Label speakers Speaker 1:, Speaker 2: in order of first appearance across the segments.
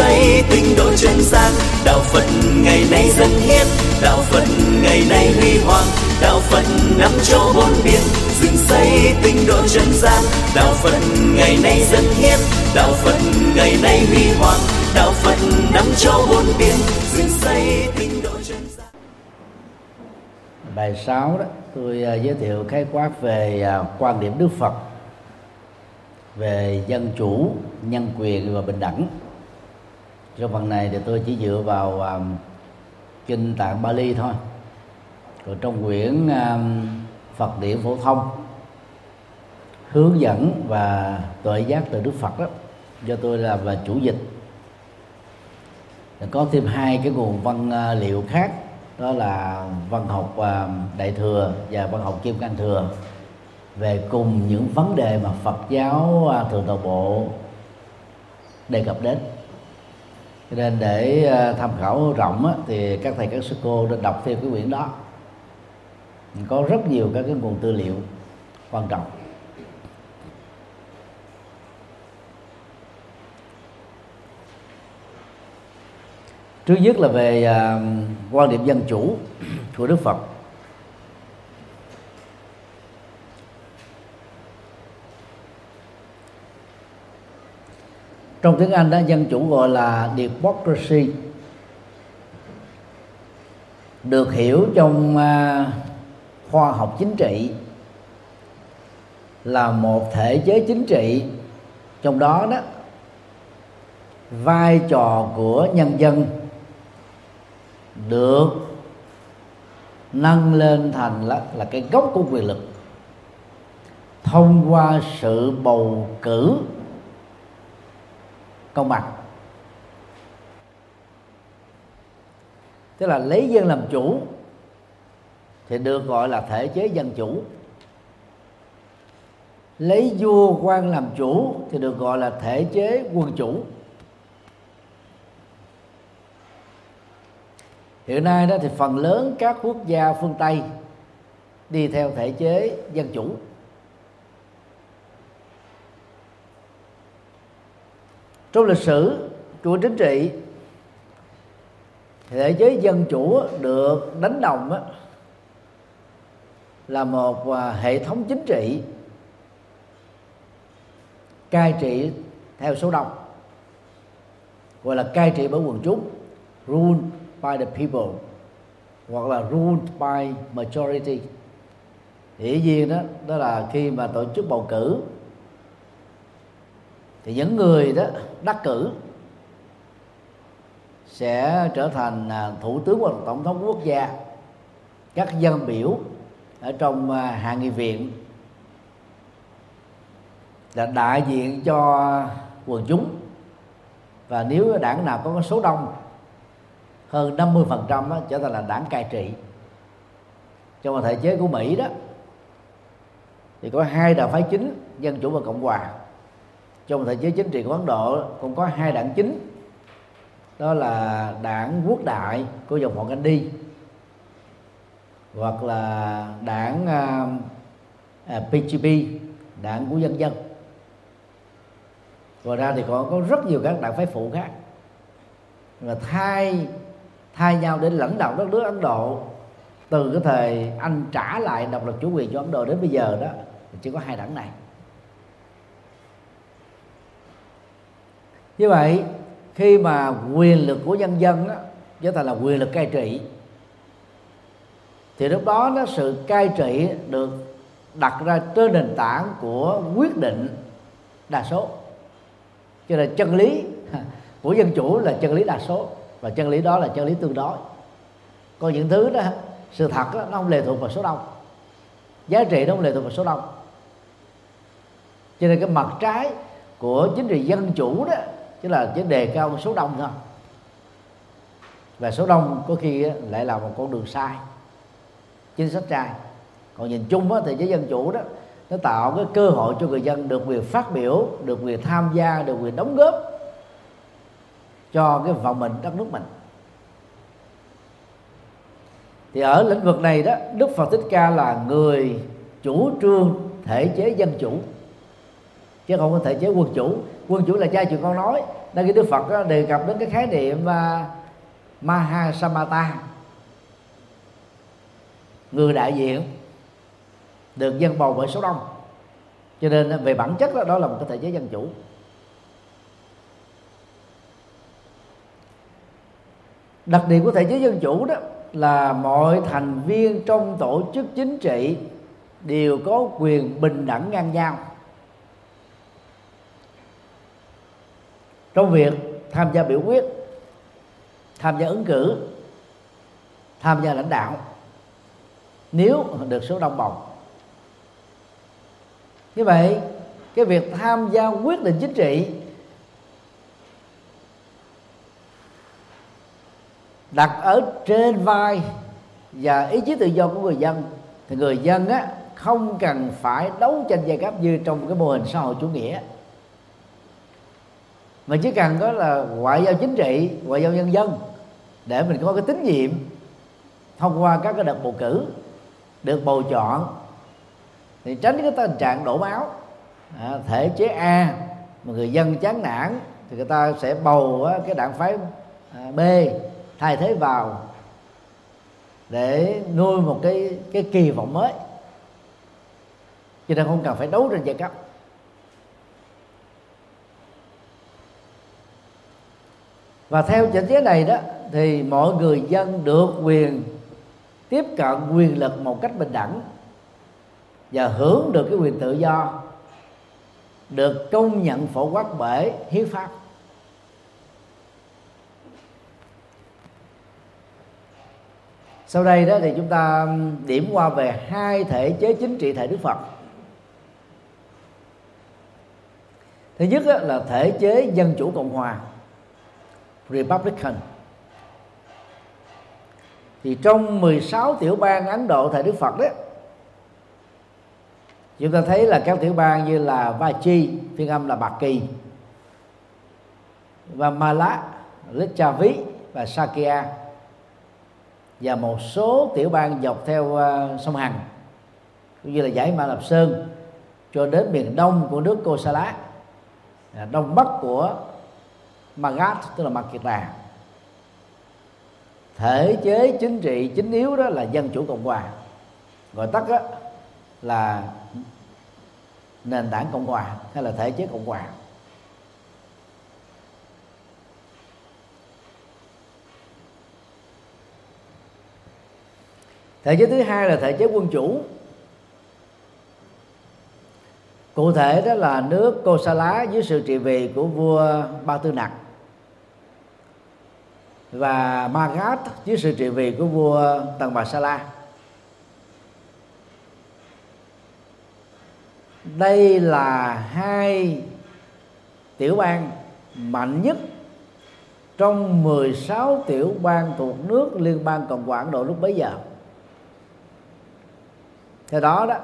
Speaker 1: xây tinh độ chân gian đạo phật ngày nay dân hiến. Đạo phật ngày nay huy hoàng. Đạo phật năm châu bốn biển dựng xây tinh độ chân gian đạo phật ngày nay dân hiến. Đạo phật ngày nay huy hoàng. Đạo phật năm châu bốn biển dựng xây tinh độ chân gian
Speaker 2: bài 6 đó tôi à, giới thiệu khái quát về à, quan điểm Đức Phật về dân chủ, nhân quyền và bình đẳng. Trong phần này thì tôi chỉ dựa vào uh, kinh tạng Bali thôi. rồi trong quyển uh, Phật điển phổ thông hướng dẫn và tuệ giác từ Đức Phật đó do tôi là và chủ dịch có thêm hai cái nguồn văn uh, liệu khác đó là văn học um, đại thừa và văn học kim cang thừa về cùng những vấn đề mà Phật giáo uh, thường toàn bộ đề cập đến cho nên để ờ, tham khảo rộng thì các thầy các sư cô nên đọc thêm cái quyển đó. Có rất nhiều các cái nguồn tư liệu quan trọng. Trước nhất là về uh, quan điểm dân chủ của đức phật. Trong tiếng anh đó dân chủ gọi là democracy. Được hiểu trong à, khoa học chính trị là một thể chế chính trị. Trong đó đó vai trò của nhân dân được nâng lên thành là, là cái gốc của quyền lực thông qua sự bầu cử công bằng. Tức là lấy dân làm chủ thì được gọi là thể chế dân chủ. Lấy vua quan làm chủ thì được gọi là thể chế quân chủ. Hiện nay đó thì phần lớn các quốc gia phương tây đi theo thể chế dân chủ. Trong lịch sử của chính trị thể chế dân chủ được đánh đồng là một à, hệ thống chính trị cai trị theo số đông, gọi là cai trị bởi quần chúng rule by the people, hoặc là ruled by majority. Dĩ nhiên đó đó là khi mà tổ chức bầu cử thì những người đó, đắc cử, sẽ trở thành à, thủ tướng hoặc tổng thống quốc gia. Các dân biểu ở trong à, hạ nghị viện là đại diện cho quần chúng. Và nếu đảng nào có số đông, hơn 50% phần trăm trở thành là đảng cai trị. Trong thể chế của Mỹ đó, thì có hai đảng phái chính, dân chủ và cộng hòa trong thể chế chính trị của Ấn Độ cũng có hai đảng chính. Đó là đảng quốc đại của dòng họ Gandhi hoặc là đảng à, à, uh, PGP đảng của dân dân. Ngoài ra thì còn có rất nhiều các đảng phái phụ khác. Và thay thay nhau để lãnh đạo đất nước Ấn Độ từ cái thời anh trả lại độc lập chủ quyền cho Ấn Độ đến bây giờ đó chỉ có hai đảng này. Như vậy khi mà quyền lực của nhân dân đó, trở thành là quyền lực cai trị thì lúc đó nó sự cai trị được đặt ra trên nền tảng của quyết định đa số. Cho nên chân lý của dân chủ là chân lý đa số và chân lý đó là chân lý tương đối. Còn những thứ đó sự thật đó, nó không lệ thuộc vào số đông. Giá trị nó không lệ thuộc vào số đông. Cho nên cái mặt trái của chính trị dân chủ đó chứ là chỉ đề cao số đông thôi. Và số đông có khi lại là một con đường sai chính sách sai. Còn nhìn chung á, thì cái dân chủ đó nó tạo cái cơ hội cho người dân được quyền phát biểu được quyền tham gia được quyền đóng góp cho cái vận mệnh đất nước mình. Thì ở lĩnh vực này đó đức phật thích ca là người chủ trương thể chế dân chủ chứ không có thể chế quân chủ quân chủ là cha chuyện con nói. Nên cái đức phật đề cập đến cái khái niệm à, maha mahasamata người đại diện được dân bầu bởi số đông. Cho nên về bản chất đó, đó là một cái thể chế dân chủ. Đặc điểm của thể chế dân chủ đó là mọi thành viên trong tổ chức chính trị đều có quyền bình đẳng ngang nhau. Trong việc tham gia biểu quyết, tham gia ứng cử, tham gia lãnh đạo, nếu được số đông bầu. Như vậy, cái việc tham gia quyết định chính trị đặt ở trên vai và ý chí tự do của người dân, thì người dân á, không cần phải đấu tranh giai cấp như trong cái mô hình xã hội chủ nghĩa mà chỉ cần có là ngoại giao chính trị ngoại giao nhân dân để mình có cái tín nhiệm thông qua các cái đợt bầu cử được bầu chọn. Thì tránh cái tình trạng đổ máu. À, thể chế A mà người dân chán nản thì người ta sẽ bầu cái đảng phái à, B thay thế vào để nuôi một cái cái kỳ vọng mới. Cho nên không cần phải đấu trên giai cấp. Và theo chỉnh chế này đó, thì mọi người dân được quyền tiếp cận quyền lực một cách bình đẳng và hưởng được cái quyền tự do, được công nhận phổ quát bởi hiến pháp. Sau đây đó thì chúng ta điểm qua về hai thể chế chính trị thể đức phật. Thứ nhất là thể chế dân chủ cộng hòa republican. Thì trong 16 tiểu bang Ấn Độ thời Đức Phật đó chúng ta thấy là các tiểu bang như là Vachi phiên âm là Bạc Kỳ và Mala, Lichavi và Sakya. Và một số tiểu bang dọc theo uh, sông Hằng cũng như là giải Ma Lập Sơn cho đến miền đông của nước Kosala đông bắc của Magadh tức là Makita. Thể chế chính trị, chính yếu đó là dân chủ cộng hòa. Gọi tắt đó là nền tảng cộng hòa, hay là thể chế cộng hòa. Thể chế thứ hai là thể chế quân chủ cụ thể đó là nước Kosala dưới sự trị vì của vua Ba Tư Nặc và Magat dưới sự trị vì của vua Tần Bà Sa La đây là hai tiểu bang mạnh nhất trong 16 tiểu bang thuộc nước Liên bang Cộng hòa Ấn Độ lúc bấy giờ. Theo đó đó,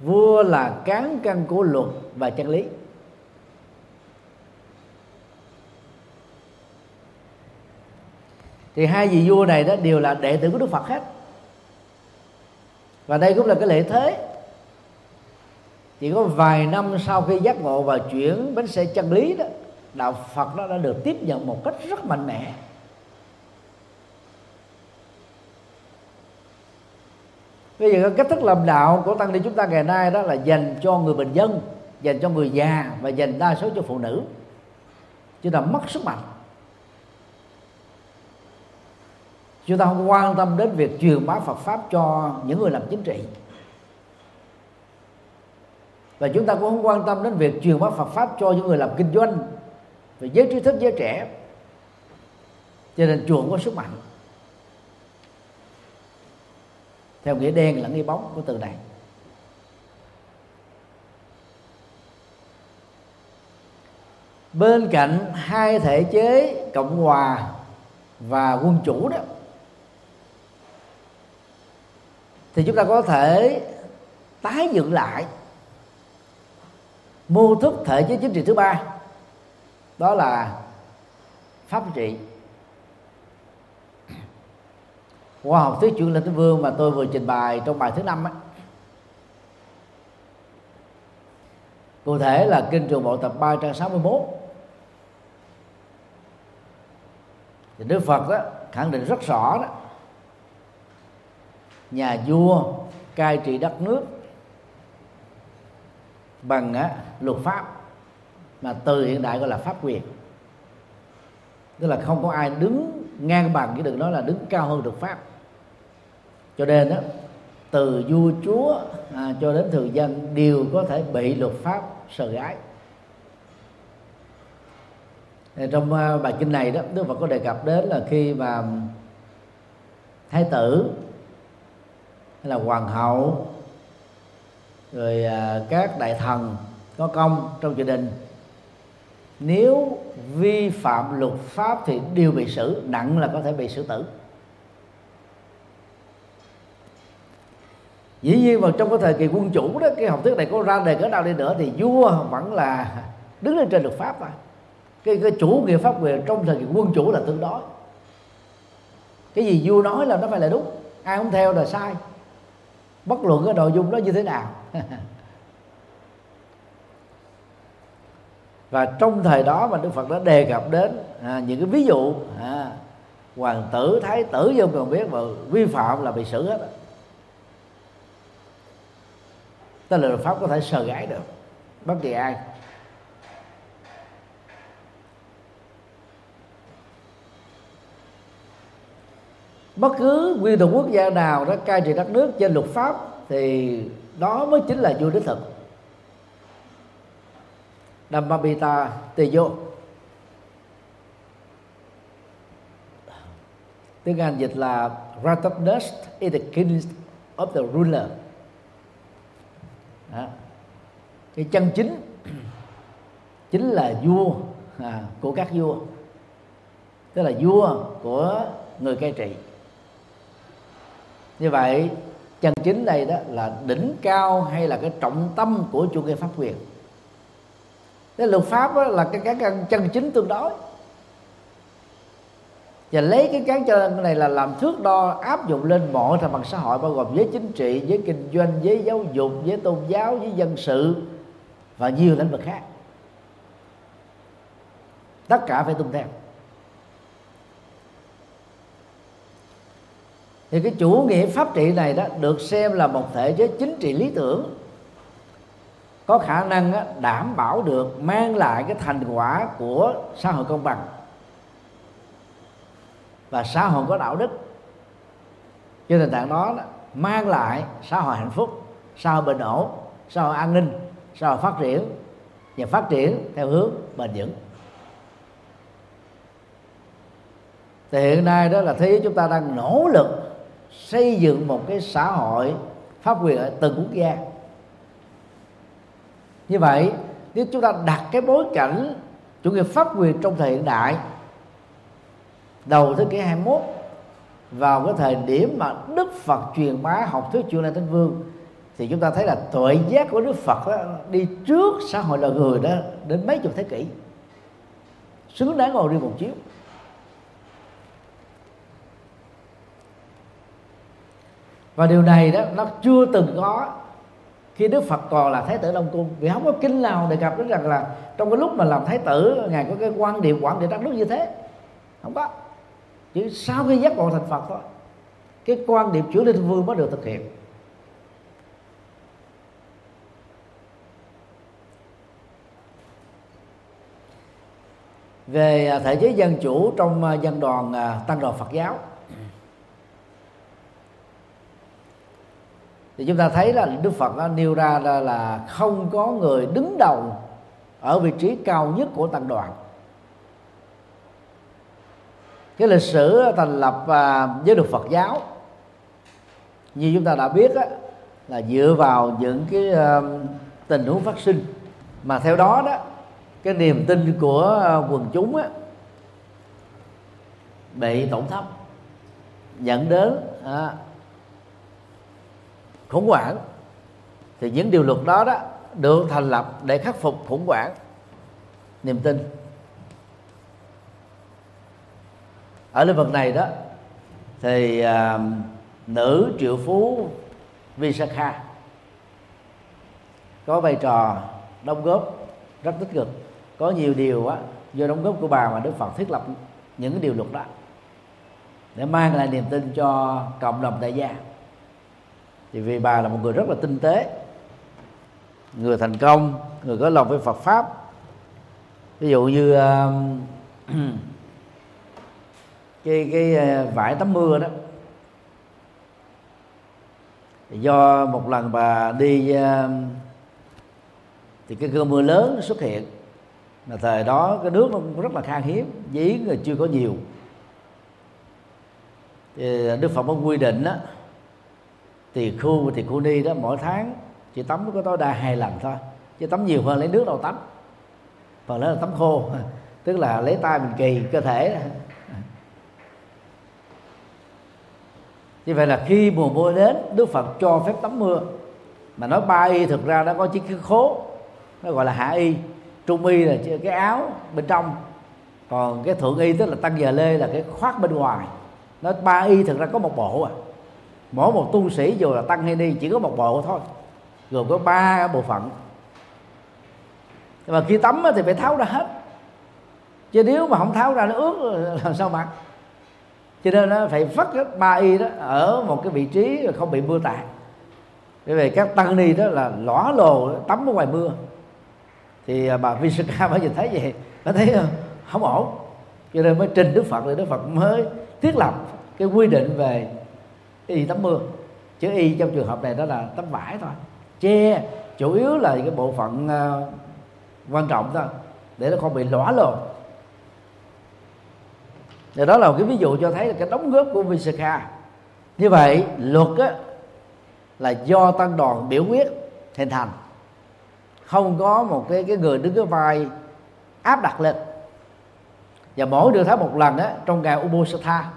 Speaker 2: vua là cán cân của luật và chân lý. Thì hai vị vua này đó đều là đệ tử của Đức Phật hết. Và đây cũng là cái lễ thế chỉ có vài năm sau khi giác ngộ và chuyển bánh xe chân lý đó, đạo phật nó đã được tiếp nhận một cách rất mạnh mẽ bây giờ cách thức làm đạo của tăng ni chúng ta ngày nay đó là dành cho người bình dân dành cho người già và dành đa số cho phụ nữ. Chúng ta mất sức mạnh. Chúng ta không quan tâm đến việc truyền bá Phật pháp cho những người làm chính trị. Và chúng ta cũng không quan tâm đến việc truyền bá Phật pháp cho những người làm kinh doanh, về giới trí thức, giới trẻ. Cho nên chùa có sức mạnh. Theo nghĩa đen lẫn nghĩa bóng của từ này. Bên cạnh hai thể chế cộng hòa và quân chủ đó, thì chúng ta có thể tái dựng lại mô thức thể chế chính trị thứ ba, đó là pháp trị. Khoa học thuyết chuyển lên tới vương mà tôi vừa trình bày trong bài thứ năm ấy, cụ thể là kinh trường bộ tập 3 trang 61 thì Đức Phật đó khẳng định rất rõ đó. Nhà vua cai trị đất nước bằng á, luật pháp mà từ hiện đại gọi là pháp quyền. Tức là không có ai đứng ngang bằng cái đừng nói là đứng cao hơn luật pháp cho nên đó từ vua chúa à, cho đến thường dân đều có thể bị luật pháp sờ gái. Trong uh, bài kinh này đó Đức Phật có đề cập đến là khi mà thái tử hay là hoàng hậu rồi uh, các đại thần có công trong gia đình nếu vi phạm luật pháp thì đều bị xử nặng là có thể bị xử tử. Dĩ nhiên vào trong cái thời kỳ quân chủ đó cái học thuyết này có ra đề cỡ nào đi nữa thì vua vẫn là đứng lên trên luật pháp mà cái, cái chủ nghĩa pháp quyền trong thời kỳ quân chủ là tương đối. Cái gì vua nói là nó phải là đúng ai không theo là sai. Bất luận cái nội dung đó như thế nào. Và trong thời đó mà đức phật đã đề cập đến à, những cái ví dụ à, hoàng tử thái tử vô cần biết mà vi phạm là bị xử hết đó. Tức là luật pháp có thể sờ gái được. Bất kỳ ai. Bất cứ nguyên thủ quốc gia nào đó cai trị đất nước trên luật pháp, thì đó mới chính là vua đích thực. Dhammapita Tejo. Tiếng Anh dịch là righteousness is the king of the ruler đó. cái chân chính chính là vua à, của các vua. Tức là vua của người cai trị. Như vậy chân chính đây đó là đỉnh cao hay là cái trọng tâm của chủ nghĩa pháp quyền. Cái luật pháp đó là cái cái chân chính tương đối và lấy cái cán cho này là làm thước đo, áp dụng lên mọi thành phần xã hội, bao gồm giới chính trị, giới kinh doanh, giới giáo dục, giới tôn giáo, giới dân sự và nhiều lĩnh vực khác. Tất cả phải tuân theo. Thì cái chủ nghĩa pháp trị này đó được xem là một thể chế chính trị lý tưởng. Có khả năng đảm bảo được mang lại cái thành quả của xã hội công bằng và xã hội có đạo đức. Trên nền tảng đó mang lại xã hội hạnh phúc, xã hội bình ổn, xã hội an ninh, xã hội phát triển và phát triển theo hướng bền vững. Thì hiện nay đó là thế chúng ta đang nỗ lực xây dựng một cái xã hội pháp quyền ở từng quốc gia. Như vậy, nếu chúng ta đặt cái bối cảnh chủ nghĩa pháp quyền trong thời hiện đại đầu thế kỷ 21 vào cái thời điểm mà Đức Phật truyền bá học thuyết chư này Thánh Vương thì chúng ta thấy là tuệ giác của Đức Phật đó, đi trước xã hội loài người đó đến mấy chục thế kỷ. Xứng đáng ngồi đi một chiếu. Và điều này đó nó chưa từng có khi Đức Phật còn là Thái tử Long Cung. Vì không có kinh nào đề cập đến rằng là trong cái lúc mà làm Thái tử ngài có cái quan điểm quản trị đất nước như thế. Không có chỉ sau khi giác ngộ thành Phật thôi cái quan điểm chuyển linh vương mới được thực hiện. Về à, thể chế dân chủ trong à, dân đoàn à, tăng đoàn Phật giáo. Thì chúng ta thấy là Đức Phật đã nêu ra là, là không có người đứng đầu ở vị trí cao nhất của tăng đoàn cái lịch sử thành lập à, giới luật Phật giáo. Như chúng ta đã biết á, là dựa vào những cái à, tình huống phát sinh. Mà theo đó đó cái niềm tin của à, quần chúng á, bị tổn thất dẫn đến à, khủng hoảng. Thì những điều luật đó đó được thành lập để khắc phục khủng hoảng niềm tin. Ở lĩnh vực này đó thì à, nữ triệu phú Visakha có vai trò đóng góp rất tích cực. Có nhiều điều á do đóng góp của bà mà đức phật thiết lập những cái điều luật đó để mang lại niềm tin cho cộng đồng đại gia. Thì vì bà là một người rất là tinh tế người thành công người có lòng với Phật pháp. Ví dụ như uh, cái cái ờ, vải tắm mưa đó. Do một lần bà đi ờ, thì cái cơn mưa lớn xuất hiện. Mà thời đó cái nước nó rất là khan hiếm, giếng người chưa có nhiều. Thì Đức Phật có quy định đó thì khu và thì khu ni đó mỗi tháng chỉ tắm có tối đa hai lần thôi, chứ tắm nhiều hơn lấy nước đâu tắm. Phần lớn là tắm khô, tức là lấy tay mình kỳ cơ thể. Như vậy là khi mùa mưa đến, đức phật cho phép tắm mưa. Mà nói ba y thực ra nó có chiếc khố, nó gọi là hạ y. Trung y là cái áo bên trong. Còn cái thượng y tức là tăng giờ lê là cái khoác bên ngoài. Nó ba y thực ra có một bộ à. Mỗi một tu sĩ dù là tăng hay ni, chỉ có một bộ thôi. Gồm có ba bộ phận. Nhưng mà khi tắm thì phải tháo ra hết. Chứ nếu mà không tháo ra nó ướt, làm sao mặc cho nên nó phải vắt hết ba y đó ở một cái vị trí không bị mưa tạt bởi vì các tăng ni đó là lõa lồ tắm ở ngoài mưa. Thì à, bà Visakha mới nhìn thấy vậy. Nó thấy à, không ổn. Cho nên mới trình Đức Phật thì Đức Phật mới thiết lập cái quy định về y tắm mưa. Chứ y trong trường hợp này đó là tấm vải thôi. Che chủ yếu là cái bộ phận uh, quan trọng thôi để nó không bị lõa lồ thì đó là một cái ví dụ cho thấy là cái đóng góp của Visakha như vậy luật á, là do tăng đoàn biểu quyết hình thành. Không có một cái cái người đứng cái vai áp đặt lên. Và mỗi đưa tháng một lần á trong ngày Ubosatha.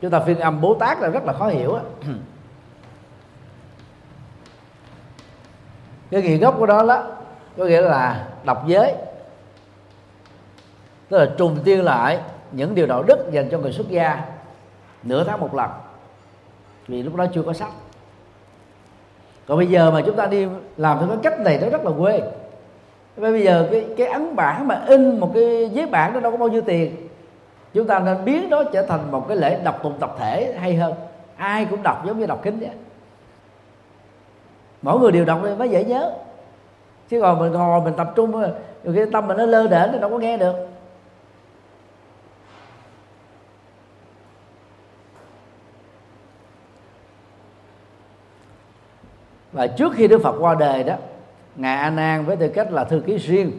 Speaker 2: Chúng ta phiên âm Bố Tát là rất là khó hiểu á. Cái nghĩa gốc của đó đó có nghĩa là đọc giới. Tức là trùng tiên lại những điều đạo đức dành cho người xuất gia nửa tháng một lần. Vì lúc đó chưa có sách. Còn bây giờ mà chúng ta đi làm theo cái cách này nó rất là quê. Bây giờ cái cái ấn bản mà in một cái giấy bản nó đâu có bao nhiêu tiền. Chúng ta nên biến nó trở thành một cái lễ đọc tụng tập thể hay hơn. Ai cũng đọc giống như đọc kính vậy. Mỗi người đều đọc mới dễ nhớ. Chứ còn mình ngồi mình tập trung rồi cái tâm mình nó lơ đễnh thì đâu có nghe được. Và trước khi Đức Phật qua đời đó ngài A Nan với tư cách là thư ký riêng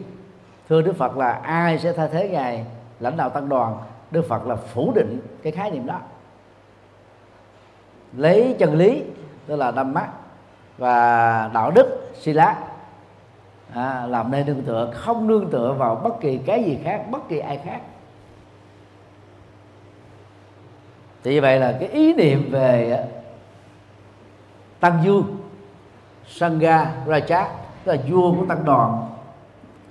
Speaker 2: thưa Đức Phật là ai sẽ thay thế ngài? Lãnh đạo tăng đoàn Đức Phật là phủ định cái khái niệm đó. Lấy chân lý tức là đâm mắt và đạo đức sila à, làm nơi nương tựa không nương tựa vào bất kỳ cái gì khác bất kỳ ai khác. Thì như vậy là cái ý niệm về tăng dương sangha raja tức là vua của tăng đoàn.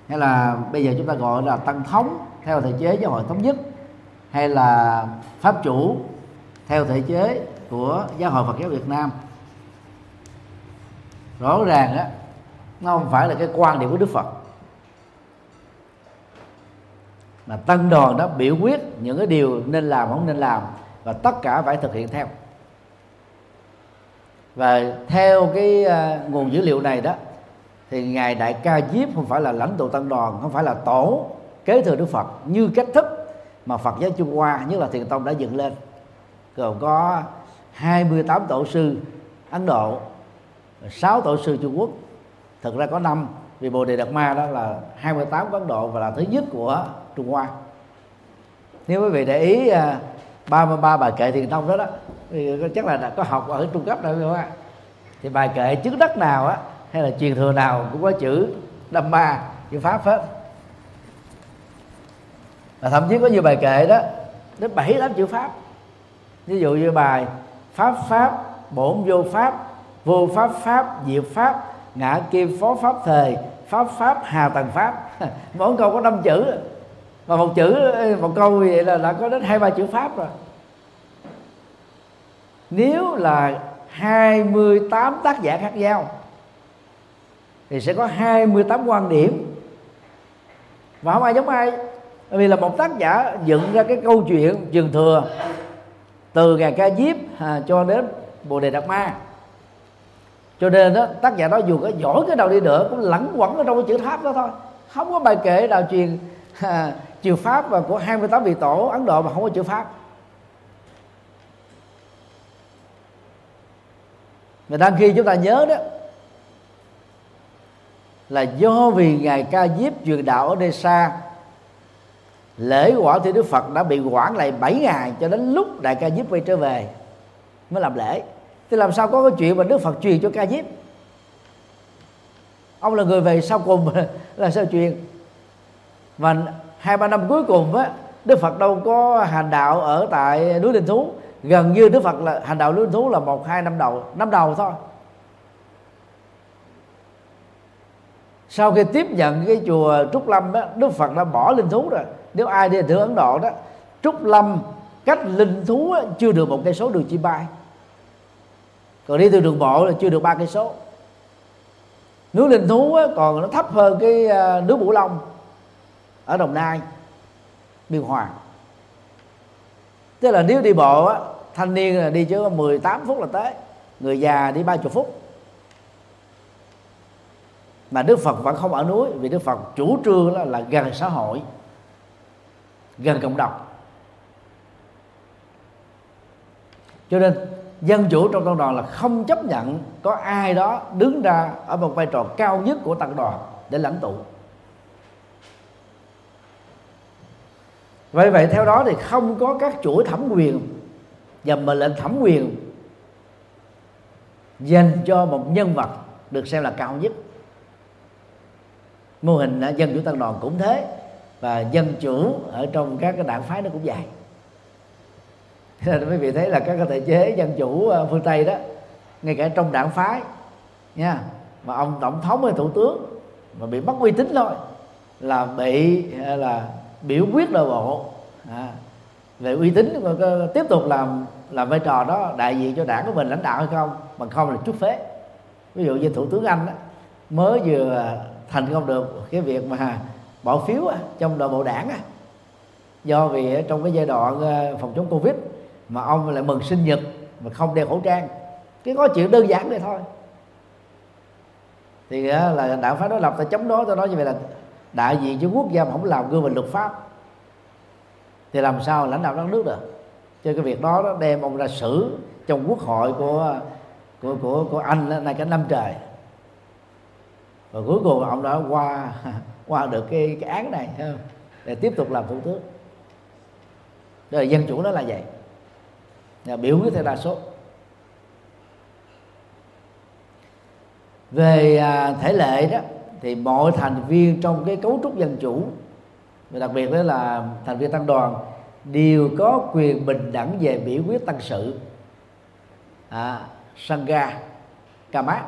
Speaker 2: Hay là bây giờ chúng ta gọi là tăng thống, theo thể chế giáo hội thống nhất. Hay là pháp chủ, theo thể chế của giáo hội Phật giáo Việt Nam. Rõ ràng á, nó không phải là cái quan điểm của Đức Phật. Mà tăng đoàn đó biểu quyết những cái điều nên làm, không nên làm, và tất cả phải thực hiện theo và theo cái uh, nguồn dữ liệu này đó thì ngài đại ca diếp không phải là lãnh tụ tăng đoàn không phải là tổ kế thừa đức phật như cách thức mà phật giáo trung hoa nhất là thiền tông đã dựng lên. Gồm có 28 tổ sư ấn độ 6 tổ sư trung quốc. Thực ra có năm vì bồ đề đạt ma đó là 28 của ấn độ và là thứ nhất của trung hoa. Nếu quý vị để ý à, 33 bài kệ thiền tông đó đó thì chắc là đã có học ở trung cấp rồi không ạ thì bài kệ chứng đất nào á, hay là truyền thừa nào cũng có chữ đâm ba chữ pháp hết. Và thậm chí có nhiều bài kệ đó đến bảy tám chữ pháp. Ví dụ như bài pháp pháp, bổn vô pháp vô pháp pháp diệu pháp, ngã kim phó pháp thời pháp pháp, hà tầng pháp. Mỗi câu có năm chữ. Mà một chữ, một câu vậy là đã có đến hai ba chữ pháp rồi nếu là 28 tác giả khác nhau thì sẽ có 28 quan điểm. Và không ai giống ai bởi vì là một tác giả dựng ra cái câu chuyện trường thừa từ ngài ca diếp à, cho đến bồ đề đạt ma. Cho nên đó tác giả đó dù có giỏi cái đầu đi nữa cũng lẫn quẩn ở trong cái chữ tháp đó thôi. Không có bài kệ nào truyền à, chiều pháp và của 28 vị tổ Ấn Độ mà không có chữ pháp. Và đang khi chúng ta nhớ đó, là do vì ngài ca diếp truyền đạo ở đây xa lễ quả thì đức phật đã bị quản lại 7 ngày cho đến lúc đại ca diếp quay trở về mới làm lễ. Thì làm sao có cái chuyện mà đức phật truyền cho ca diếp? Ông là người về sau cùng là sao truyền? Và hai, ba năm cuối cùng á, đức phật đâu có hành đạo ở tại núi linh thú gần như đức phật là hành đạo lý linh thú là một hai năm đầu năm đầu thôi. Sau khi tiếp nhận cái chùa trúc lâm đó đức phật đã bỏ linh thú rồi. Nếu ai đi thử ấn độ đó trúc lâm cách linh thú đó, chưa được một cây số đường chim bay. Còn đi từ đường bộ là chưa được ba cây số. Núi linh thú á, còn nó thấp hơn cái à, núi bửu long ở đồng nai biên hòa tức là nếu đi bộ á, thanh niên là đi chứ 18 phút là tới. Người già đi 30 phút. Mà Đức Phật vẫn không ở núi vì Đức Phật chủ trương là, là gần xã hội gần cộng đồng. Cho nên dân chủ trong tăng đoàn là không chấp nhận có ai đó đứng ra ở một vai trò cao nhất của tăng đoàn để lãnh tụ. Vậy vậy theo đó thì không có các chuỗi thẩm quyền và mệnh lệnh thẩm quyền dành cho một nhân vật được xem là cao nhất. Mô hình dân chủ tăng đoàn cũng thế và dân chủ ở trong các cái đảng phái nó cũng vậy. Nên quý vị thấy là các cái thể chế dân chủ ờ, phương tây đó, ngay cả trong đảng phái nha, mà ông tổng thống hay thủ tướng mà bị mất uy tín thôi, là bị là biểu quyết nội bộ. À, về uy tín tiếp tục làm làm vai trò đó đại diện cho đảng của mình lãnh đạo hay không? Bằng không là chút phế. Ví dụ như thủ tướng anh đó, mới vừa thành công được cái việc mà bỏ phiếu trong nội bộ đảng do vì trong cái giai đoạn ờ, phòng chống covid mà ông lại mừng sinh nhật mà không đeo khẩu trang. Cái có chuyện đơn giản vậy thôi. Thì ờ, là đạo phái đối lập ta chống đối tôi nói như vậy là đại diện cho quốc gia mà không làm gương về luật pháp thì làm sao lãnh đạo đất nước được? Cho cái việc đó nó đem ông ra xử trong quốc hội của của của của anh này cả năm trời. Và cuối cùng ông đã qua qua được cái, cái án này để tiếp tục làm thủ tướng. Đời dân chủ đó là vậy. Là biểu quyết theo đa số. Về à, thể lệ đó thì mọi thành viên trong cái cấu trúc dân chủ và đặc biệt đó là thành viên tăng đoàn đều có quyền bình đẳng về biểu quyết tăng sự. À, sangha kamat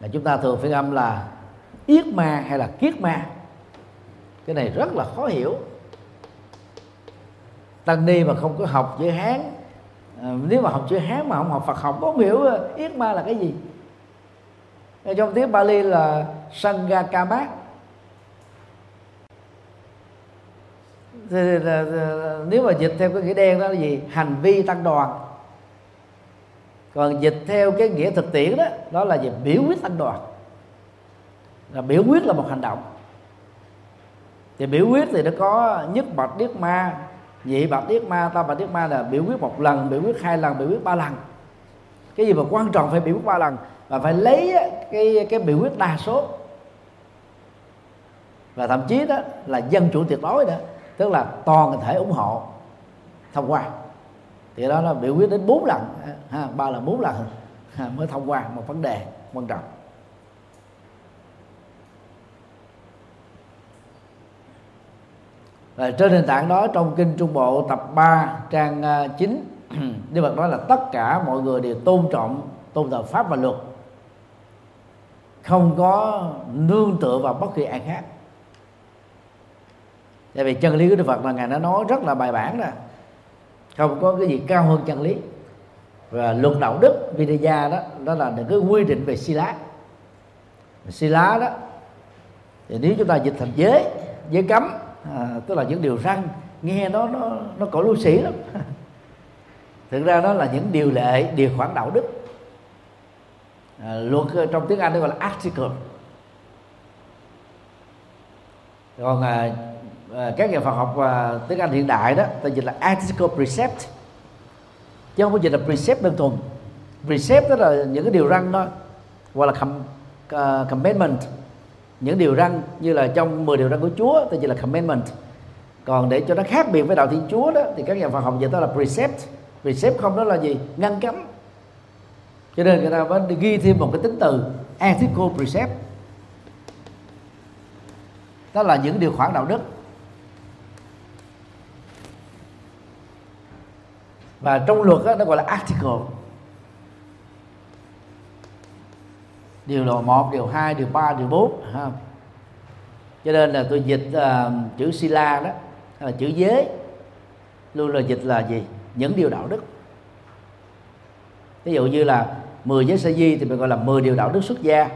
Speaker 2: là chúng ta thường phiên âm là yết ma hay là kiết ma? Cái này rất là khó hiểu. Tăng ni mà không có học chữ hán à, nếu mà học chữ hán mà không học phật học có không hiểu à, yết ma là cái gì? Trong tiếng Bali là Sangakamat thì là, nếu mà dịch theo cái nghĩa đen đó là gì? Hành vi tăng đoàn. Còn dịch theo cái nghĩa thực tiễn đó đó là gì? Biểu quyết tăng đoàn. Là biểu quyết là một hành động. Thì biểu quyết thì nó có nhất bạch điếc ma nhị bạch điếc ma tam bạch điếc ma là biểu quyết một lần biểu quyết hai lần biểu quyết ba lần. Cái gì mà quan trọng phải biểu quyết ba lần? Và phải lấy cái cái biểu quyết đa số. Và thậm chí đó là dân chủ tuyệt đối đó tức là toàn thể ủng hộ thông qua. Thì đó là biểu quyết đến bốn lần ha ba lần bốn lần ha, mới thông qua một vấn đề quan trọng. Và trên nền tảng đó trong kinh trung bộ tập 3 trang 9 Đức Phật nói là tất cả mọi người đều tôn trọng tôn thờ pháp và luật không có nương tựa vào bất kỳ ai khác. Tại vì chân lý của Đức Phật là ngài đã nói rất là bài bản rồi. Không có cái gì cao hơn chân lý. Và luật đạo đức Vinaya đó đó là những cái quy định về si lá. Si lá đó thì nếu chúng ta dịch thành giới giới cấm à, tức là những điều răn nghe nó nó nó cổ lưu sĩ lắm. Thực ra đó là những điều lệ điều khoản đạo đức. Ờ, à, luật ờ, trong tiếng anh nó gọi là article. Còn à, à, các nhà Phật học à, tiếng Anh hiện đại đó ta dịch là article precept chứ không có dịch là precept đơn thuần. Precept đó là những cái điều răn thôi hoặc là com, uh, commandment. Những điều răn như là trong 10 điều răn của Chúa ta dịch là commandment. Còn để cho nó khác biệt với đạo thiên Chúa đó thì các nhà Phật học dịch đó là precept. Precept không đó là gì? Ngăn cấm cho nên người ta mới ghi thêm một cái tính từ ethical precept đó là những điều khoản đạo đức. Và trong luật đó, nó gọi là article. Điều lộ 1, điều 2, điều 3, điều 4 ha. cho nên là tôi dịch uh, chữ sila đó là chữ giới luôn là dịch là gì? Những điều đạo đức. Ví dụ như là 10 giới sa di thì mình gọi là 10 điều đạo đức xuất gia.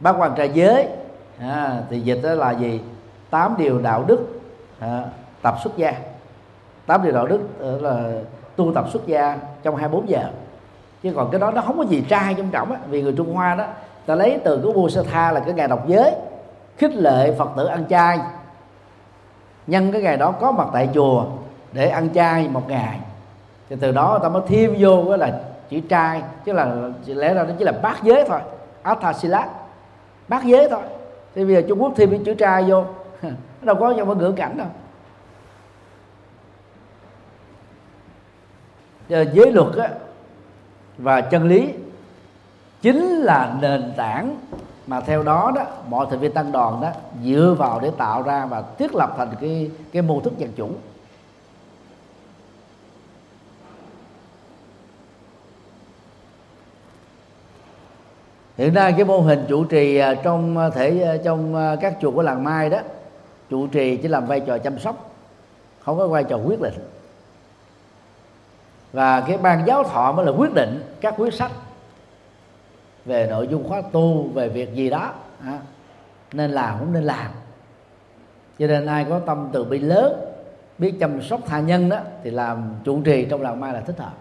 Speaker 2: Bác quan trai giới à, thì dịch đó là gì? Tám điều đạo đức à, tập xuất gia. Tám điều đạo đức ờ, là tu tập xuất gia trong 24 giờ. Chứ còn cái đó nó không có gì trai trong trọng á vì người Trung Hoa đó ta lấy từ cái vua Sơ Tha là cái ngày độc giới khích lệ Phật tử ăn chay. Nhân cái ngày đó có mặt tại chùa để ăn chay một ngày. Thì từ đó ta mới thêm vô cái là chữ trai chứ là lẽ ra nó chỉ là bát giới thôi. Athasila bát giới thôi. Thì bây giờ Trung Quốc thêm cái chữ trai vô. Nó đâu có trong cái ngữ cảnh đâu. Giờ giới luật á, và chân lý chính là nền tảng mà theo đó đó mọi thành viên tăng đoàn đó dựa vào để tạo ra và thiết lập thành cái cái mô thức dân chủ. Hiện nay cái mô hình chủ trì à, trong à, thể à, trong các chùa của làng mai đó chủ trì chỉ làm vai trò chăm sóc không có vai trò quyết định. Và cái ban giáo thọ mới là quyết định các quyết sách về nội dung khóa tu về việc gì đó à, nên làm cũng nên làm. Cho nên ai có tâm từ bi lớn biết chăm sóc tha nhân đó thì làm chủ trì trong làng mai là thích hợp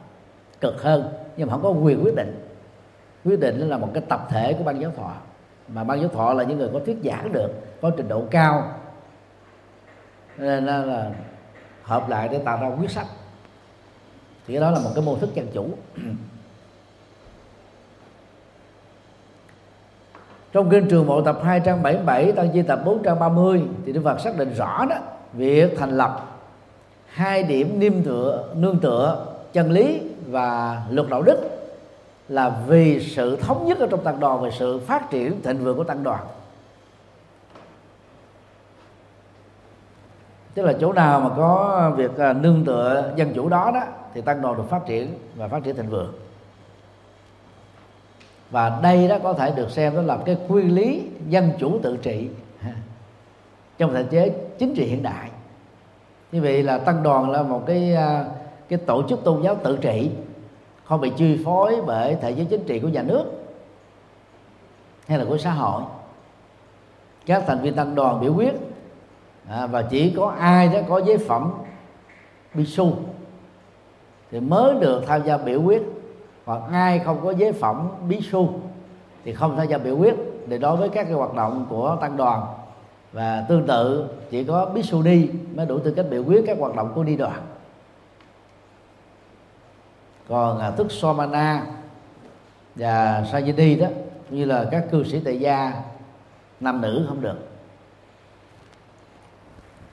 Speaker 2: cực hơn nhưng mà không có quyền quyết định quyết định là một cái tập thể của ban giáo thọ. Mà ban giáo thọ là những người có thuyết giảng được có trình độ cao. Nên là, là hợp lại để tạo ra quyết sách. Thì cái đó là một cái mô thức dân chủ. Trong kinh trường bộ tập 2 trang 77 tăng chi tập 4 trang 30 thì Đức Phật xác định rõ đó việc thành lập hai điểm niêm tựa nương tựa chân lý và luật đạo đức là vì sự thống nhất ở trong tăng đoàn về sự phát triển thịnh vượng của tăng đoàn. Tức là chỗ nào mà có việc à, nương tựa dân chủ đó đó, thì tăng đoàn được phát triển và phát triển thịnh vượng. Và đây đó có thể được xem đó là cái quy lý dân chủ tự trị trong thể chế chính trị hiện đại. Như vậy là tăng đoàn là một cái à, cái tổ chức tôn giáo tự trị không bị chi phối bởi thể chế chính trị của nhà nước hay là của xã hội. Các thành viên tăng đoàn biểu quyết à, và chỉ có ai đó có giấy phẩm bi su thì mới được tham gia biểu quyết hoặc ai không có giấy phẩm bí su thì không tham gia biểu quyết. Để đối với các cái hoạt động của tăng đoàn và tương tự chỉ có bí su đi mới đủ tư cách biểu quyết các hoạt động của đi đoàn còn à, thức somana và sajidi đó như là các cư sĩ tại gia nam nữ không được.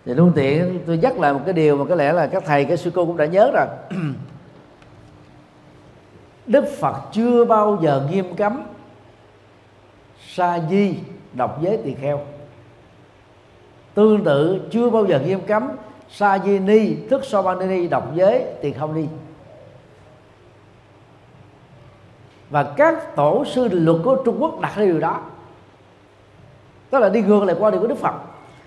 Speaker 2: Thì luôn tiện tôi nhắc lại một cái điều mà có lẽ là các thầy các sư cô cũng đã nhớ rồi Đức Phật chưa bao giờ nghiêm cấm sa di đọc giới tỳ kheo. Tương tự chưa bao giờ nghiêm cấm sa di ni thức so ba ni đọc giới tỳ không ni và các tổ sư luật của Trung Quốc đặt ra điều đó. Tức là đi ngược lại qua điều của Đức Phật.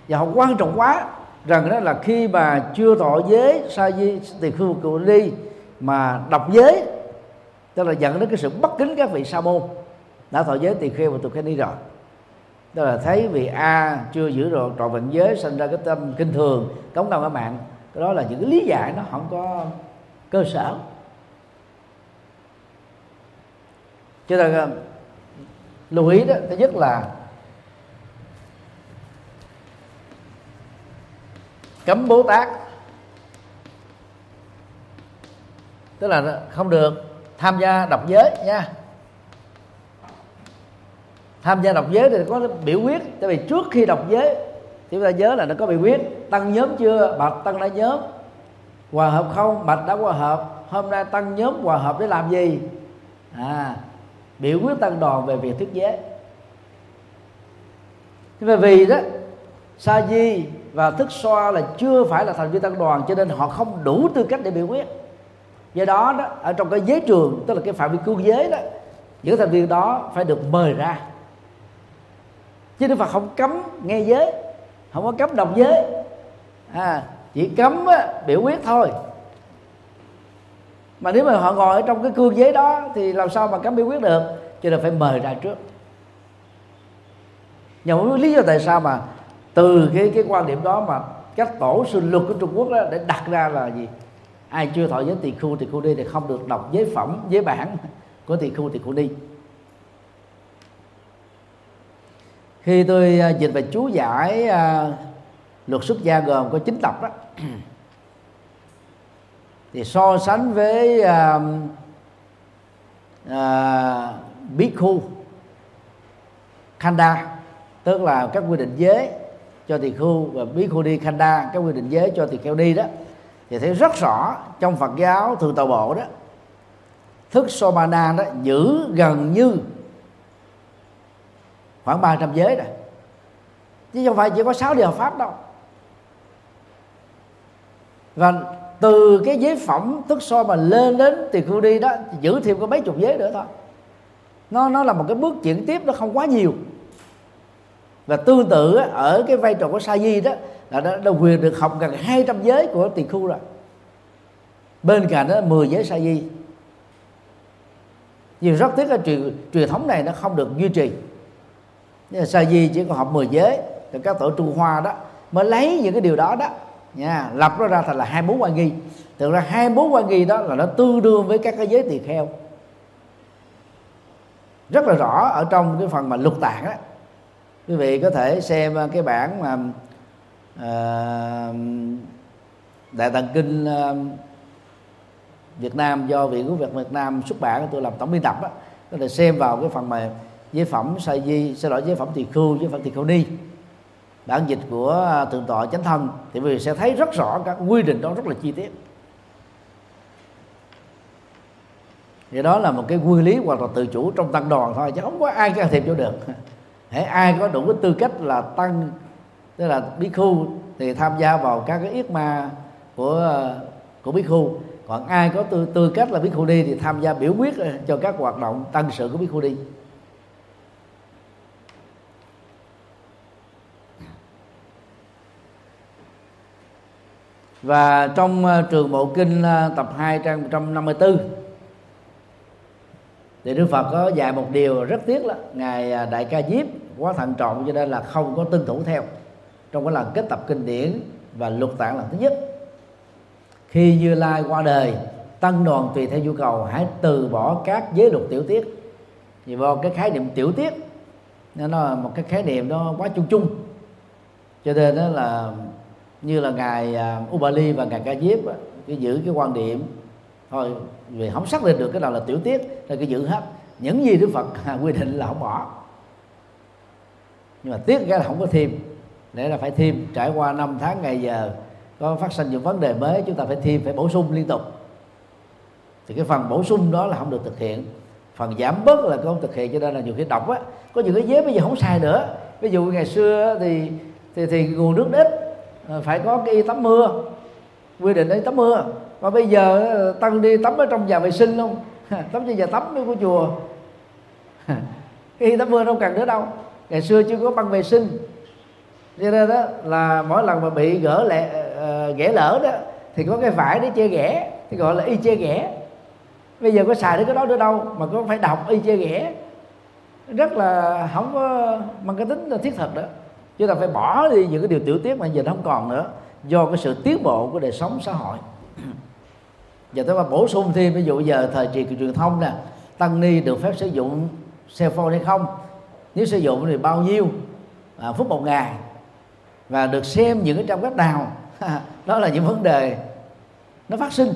Speaker 2: Và họ quan trọng quá rằng đó là khi mà chưa thọ giới, sa di tỳ khưu cựu ly mà đọc giới, tức là dẫn đến cái sự bất kính các vị sa môn. Đã thọ giới tỳ kheo và tỳ kheo ni rồi. Đó là thấy vị a chưa giữ được trọn vẹn giới, sinh ra cái tâm kinh thường, cống cao ở mạng. Cái đó là những cái lý giải nó không có cơ sở. Cho nên um, lưu ý đó, thứ nhất là cấm bố tát. Tức là không được tham gia đọc giới nha. Tham gia đọc giới thì có biểu quyết, tại vì trước khi đọc giới, chúng ta nhớ là nó có biểu quyết, tăng nhóm chưa, bạch tăng đã nhóm, hòa hợp không, bạch đã hòa hợp, hôm nay tăng nhóm hòa hợp để làm gì? À biểu quyết tăng đoàn về việc thuyết giới mà vì đó sa di và thức xoa là chưa phải là thành viên tăng đoàn cho nên họ không đủ tư cách để biểu quyết. Do đó đó ở trong cái giới trường tức là cái phạm vi cương giới đó những thành viên đó phải được mời ra. Chứ đức phật không cấm nghe giới không có cấm đồng giới à, chỉ cấm á, biểu quyết thôi mà nếu mà họ ngồi ở trong cái cương giới đó thì làm sao mà cấm biểu quyết được? Cho nên phải mời ra trước. Nhưng không lý do tại sao mà từ cái cái quan điểm đó mà các tổ sư luật của Trung Quốc đó để đặt ra là gì? Ai chưa thọ giới tỳ khu tỳ khu đi thì không được đọc giới phẩm giới bản của tỳ khu tỳ khu đi. Khi tôi à, dịch về chú giải uh, luật xuất gia gồm có chín tập đó thì so sánh với um, uh, uh, bhikkhu khanda tức là các quy định giới cho tỳ khu và bhikkhu đi khanda các quy định giới cho tỳ kheo đi đó thì thấy rất rõ trong Phật giáo thường tàu bộ đó thức Somana đó giữ gần như khoảng 300 giới rồi. Chứ không phải chỉ có 6 điều pháp đâu. Và từ cái giới phẩm thức so mà lên đến tiền khu đi đó giữ thêm có mấy chục giới nữa thôi. Nó nó là một cái bước chuyển tiếp nó không quá nhiều. Và tương tự ở cái vai trò của sa di đó là nó, đã quyền được học gần 200 giới của tiền khu rồi. Bên cạnh đó 10 giới sa di. Nhưng rất tiếc là truyền truyền thống này nó không được duy trì. Sa di chỉ còn học 10 giới thì các tổ trung hoa đó mới lấy những cái điều đó đó nha lập nó ra thành là hai bốn quan nghi thực ra hai bốn quan nghi đó là nó tương đương với các cái giới tỳ kheo. Rất là rõ ở trong cái phần mà lục tạng đó quý vị có thể xem à, cái bản mà uh, đại tạng kinh uh, Việt Nam do viện của Việt Việt Nam xuất bản tôi làm tổng biên tập đó có thể xem vào cái phần mà giới phẩm sa di xin lỗi giới phẩm tỳ khưu giới phẩm tỳ khưu ni bản dịch của à, thượng tọa chánh thân thì quý vị sẽ thấy rất rõ các quy định đó rất là chi tiết. Thì đó là một cái quy lý hoặc là tự chủ trong tăng đoàn thôi, chứ không có ai can thiệp vô được. Hãy ai có đủ cái tư cách là tăng, tức là bí khu thì tham gia vào các cái yết ma của à, của bí khu. Còn ai có tư tư cách là bí khu đi thì tham gia biểu quyết à, cho các hoạt động tăng sự của bí khu đi. Và trong ờ, trường bộ kinh ờ, tập 2 trang 154 thì Đức Phật có dạy một điều rất tiếc là ngài ờ, đại ca diếp quá thận trọng cho nên là không có tuân thủ theo trong cái lần kết tập kinh điển và luật tạng lần thứ nhất. Khi Như Lai qua đời, tăng đoàn tùy theo nhu cầu hãy từ bỏ các giới luật tiểu tiết. Vì vào cái khái niệm tiểu tiết, nó là một cái khái niệm nó quá chung chung. Cho nên đó là như là ngài à, Ubali và ngài Ca Diếp cứ giữ cái quan điểm thôi, vì không xác định được cái nào là tiểu tiết thì cái giữ hết. Những gì Đức Phật quy định là không bỏ. Nhưng mà tiếc cái là không có thêm. Để là phải thêm. Trải qua năm tháng, ngày giờ, có phát sinh những vấn đề mới, chúng ta phải thêm, phải bổ sung liên tục. Thì cái phần bổ sung đó là không được thực hiện. Phần giảm bớt là không thực hiện, cho nên là nhiều khi đọc á. Có những cái giấy bây giờ không xài nữa. Ví dụ ngày xưa thì thì thì nguồn nước ít Ờ, phải có cái tắm mưa. Quy định đấy tắm mưa. Và bây giờ ờ, tăng đi tắm ở trong nhà vệ sinh luôn tắm trên nhà tắm của chùa. Cái tắm mưa đâu cần nữa đâu. Ngày xưa chưa có băng vệ sinh. Cho nên đó là mỗi lần mà bị gỡ lẹ ờ, uh, ghẻ lỡ đó thì có cái vải để che ghẻ. Thì gọi là y che ghẻ. Bây giờ có xài đến cái đó nữa đâu mà có phải đọc y che ghẻ. Rất là không có mang cái tính là thiết thực đó chúng ta phải bỏ đi những cái điều tiểu tiết mà giờ nó không còn nữa do cái sự tiến bộ của đời sống xã hội. Giờ tôi mà bổ sung thêm ví dụ giờ thời kỳ truyền thông nè tăng ni được phép sử dụng cell phone hay không? Nếu sử dụng thì bao nhiêu? À, phút một ngày. Và được xem những cái trang web nào? Đó là những vấn đề nó phát sinh.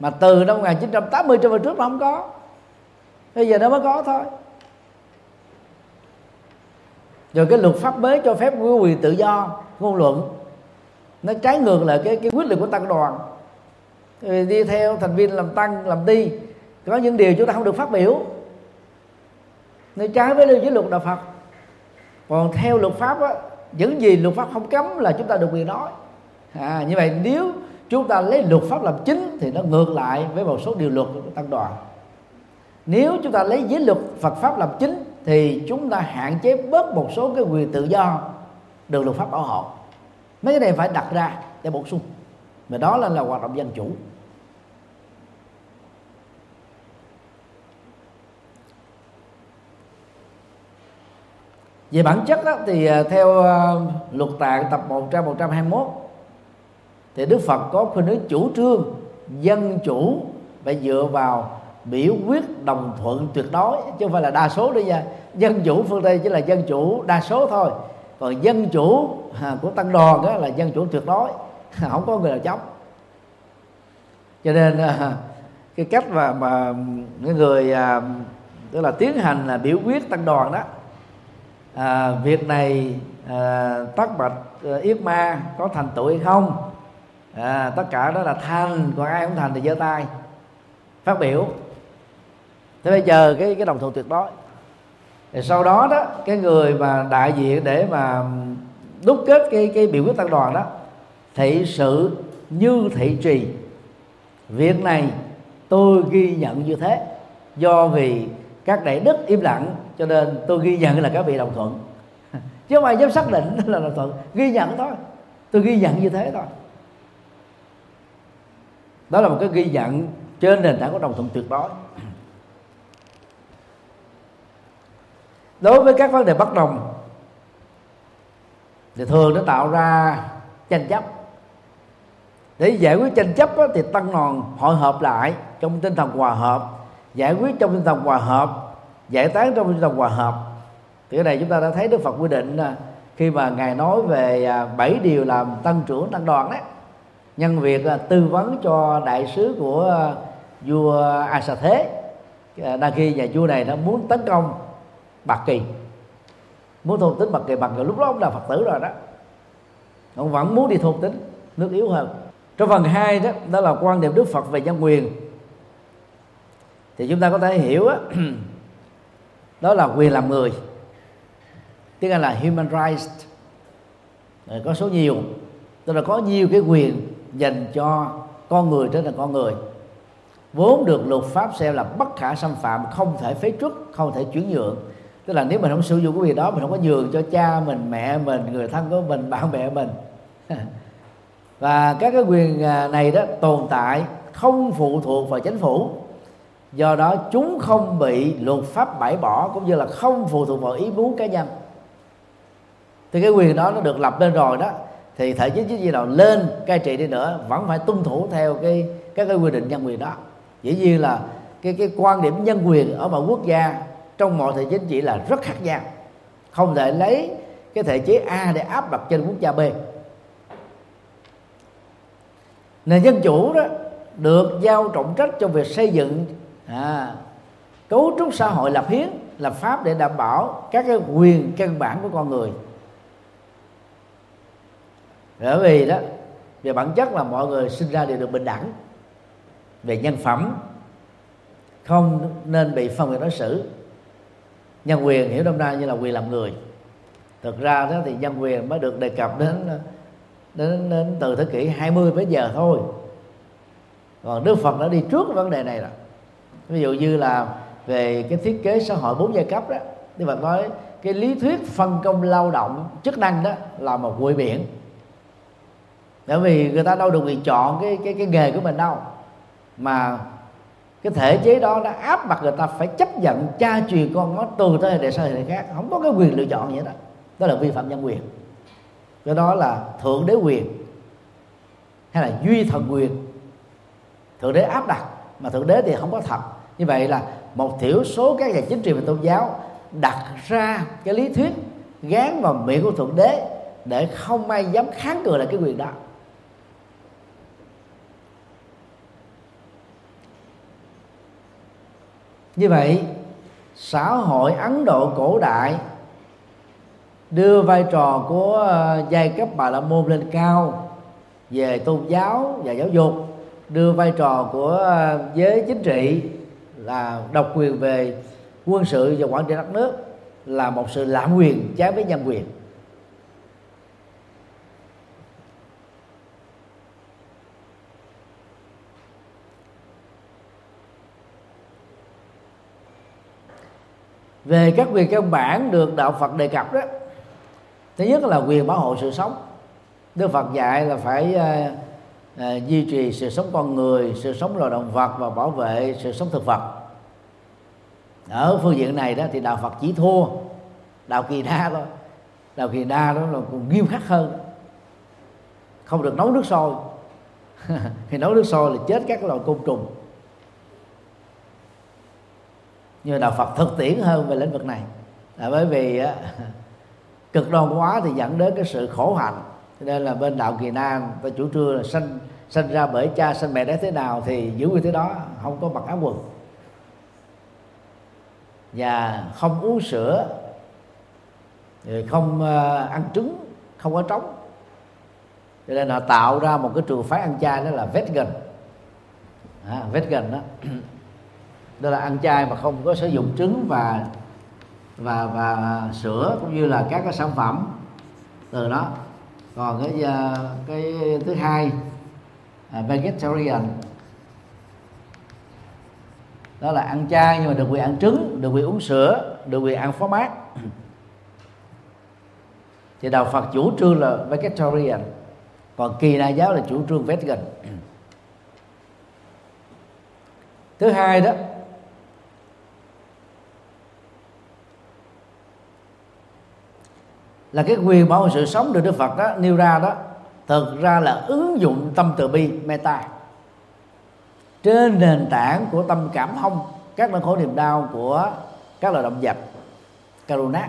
Speaker 2: Mà từ năm 1980 trở về trước nó không có. Bây giờ nó mới có thôi rồi cái luật pháp mới cho phép quyền tự do ngôn luận. Nó trái ngược lại cái cái quyết định của tăng đoàn. Rồi đi theo thành viên làm tăng làm đi có những điều chúng ta không được phát biểu. Nó trái với lưu giới luật đạo Phật. Còn theo luật pháp á, những gì luật pháp không cấm là chúng ta được quyền nói. À, như vậy nếu chúng ta lấy luật pháp làm chính thì nó ngược lại với một số điều luật của tăng đoàn. Nếu chúng ta lấy giới luật Phật pháp làm chính thì chúng ta hạn chế bớt một số cái quyền tự do được luật pháp bảo hộ. Mấy cái này phải đặt ra để bổ sung. Mà đó là, là hoạt động dân chủ. Về bản chất đó, thì à, theo à, luật tạng tập 1 trang 121 thì Đức Phật có khuyên hướng chủ trương dân chủ phải dựa vào biểu quyết đồng thuận tuyệt đối chứ không phải là đa số đấy nha. Dân chủ phương tây chỉ là dân chủ đa số thôi. Còn dân chủ à, của tăng đoàn đó là dân chủ tuyệt đối. Không có người nào chống. Cho nên à, cái cách mà mà cái người à, tức là tiến hành là biểu quyết tăng đoàn đó à, việc này à, tắc bạch yết ma có thành tựu hay không? À, tất cả đó là thành còn ai không thành thì giơ tay. Phát biểu thế bây giờ cái cái đồng thuận tuyệt đối. Thì sau đó đó, cái người mà đại diện để mà đúc kết cái cái biểu quyết tăng đoàn đó, thị sự như thị trì. Việc này tôi ghi nhận như thế, do vì các đại đức im lặng, cho nên tôi ghi nhận là các vị đồng thuận. Chứ không ai dám xác định là đồng thuận, ghi nhận thôi. Tôi ghi nhận như thế thôi. Đó là một cái ghi nhận trên nền tảng của đồng thuận tuyệt đối. Đối với các vấn đề bất đồng thì thường nó tạo ra tranh chấp. Để giải quyết tranh chấp đó, thì tăng đoàn hội hợp lại trong tinh thần hòa hợp giải quyết trong tinh thần hòa hợp giải tán trong tinh thần hòa hợp. Thì cái này chúng ta đã thấy Đức Phật quy định khi mà ngài nói về à, bảy điều làm tăng trưởng tăng đoàn đấy nhân việc à, tư vấn cho đại sứ của à, vua A Sa Thế đang khi nhà vua này nó muốn tấn công Bạc Kỳ. Muốn thôn tính Bạc Kỳ Bạc Kỳ lúc đó ông là Phật tử rồi đó. Ông vẫn muốn đi thôn tính nước yếu hơn. Trong phần 2 đó đó là quan điểm Đức Phật về nhân quyền. Thì chúng ta có thể hiểu đó, đó là quyền làm người tiếng Anh là human rights. Có số nhiều tức là có nhiều cái quyền dành cho con người trở là con người. Vốn được luật pháp xem là bất khả xâm phạm không thể phế truất không thể chuyển nhượng tức là nếu mình không sử dụng cái việc đó, mình không có nhường cho cha mình, mẹ mình, người thân của mình, bạn bè mình. Và các cái quyền à, này đó tồn tại, không phụ thuộc vào chính phủ. Do đó chúng không bị luật pháp bãi bỏ, cũng như là không phụ thuộc vào ý muốn cá nhân. Thì cái quyền đó nó được lập lên rồi đó, thì thể chế chính trị nào lên, cai trị đi nữa, vẫn phải tuân thủ theo cái, các cái quy định nhân quyền đó. Dĩ nhiên là cái cái quan điểm nhân quyền ở mọi quốc gia trong mọi thể chính trị là rất khác nhau. Không thể lấy cái thể chế A để áp đặt trên quốc gia B. Nền dân chủ đó được giao trọng trách trong việc xây dựng à, cấu trúc xã hội lập hiến lập pháp để đảm bảo các cái quyền căn bản của con người. Bởi vì đó về bản chất là mọi người sinh ra đều được bình đẳng. Về nhân phẩm không nên bị phân biệt đối xử nhân quyền hiểu đông ra như là quyền làm người. Thực ra đó thì nhân quyền mới được đề cập đến đến, đến từ thế kỷ 20 đến giờ thôi. Còn Đức Phật đã đi trước vấn đề này rồi. Ví dụ như là về cái thiết kế xã hội bốn giai cấp đó Đức Phật nói cái lý thuyết phân công lao động chức năng đó là một quỹ biển. Bởi vì người ta đâu được quyền chọn cái cái cái nghề của mình đâu. Mà cái thể chế đó đã áp đặt người ta phải chấp nhận cha truyền con nó từ thế hệ này sang thế hệ khác. Không có cái quyền lựa chọn gì đó đó là vi phạm nhân quyền. Cái đó là thượng đế quyền hay là duy thần quyền, thượng đế áp đặt. Mà thượng đế thì không có thật. Như vậy là một thiểu số các nhà chính trị và tôn giáo đặt ra cái lý thuyết gán vào miệng của thượng đế để không ai dám kháng cự lại cái quyền đó. Như vậy, xã hội ấn độ cổ đại đưa vai trò của ờ, giai cấp bà la môn lên cao về tôn giáo và giáo dục, đưa vai trò của ờ, giới chính trị là độc quyền về quân sự và quản trị đất nước là một sự lạm quyền trái với nhân quyền. Về các quyền căn bản được đạo Phật đề cập đó thứ nhất là quyền bảo hộ sự sống. Đức Phật dạy là phải uh, uh, duy trì sự sống con người sự sống loài động vật và bảo vệ sự sống thực vật. Ở phương diện này đó thì đạo Phật chỉ thua. Đạo Kỳ Đa thôi. Đạo Kỳ Đa đó là còn nghiêm khắc hơn. Không được nấu nước sôi. Thì nấu nước sôi là chết các loài côn trùng nhưng đạo Phật thực tiễn hơn về lĩnh vực này. Là bởi vì á, cực đoan quá thì dẫn đến cái sự khổ hạnh. Cho nên là bên đạo kỳ nam ta chủ trương là sanh sanh ra bởi cha sanh mẹ đấy thế nào thì giữ nguyên thế đó không có mặc áo quần. Và không uống sữa không ờ, ăn trứng không có trống. Cho nên họ tạo ra một cái trường phái ăn chay đó là vegan à, vegan đó. đó là ăn chay mà không có sử dụng trứng và và và sữa cũng như là các cái sản phẩm từ đó. Còn cái à, cái thứ hai à, vegetarian. Đó là ăn chay nhưng mà được quyền ăn trứng được quyền uống sữa được quyền ăn phó mát thì đạo Phật chủ trương là vegetarian. Còn kỳ na giáo là chủ trương vegan thứ hai đó là cái quyền bảo vệ sự sống được Đức Phật đó nêu ra đó thực ra là ứng dụng tâm từ bi meta. Trên nền tảng của tâm cảm thông các nỗi khổ niềm đau của các loài động vật karuna.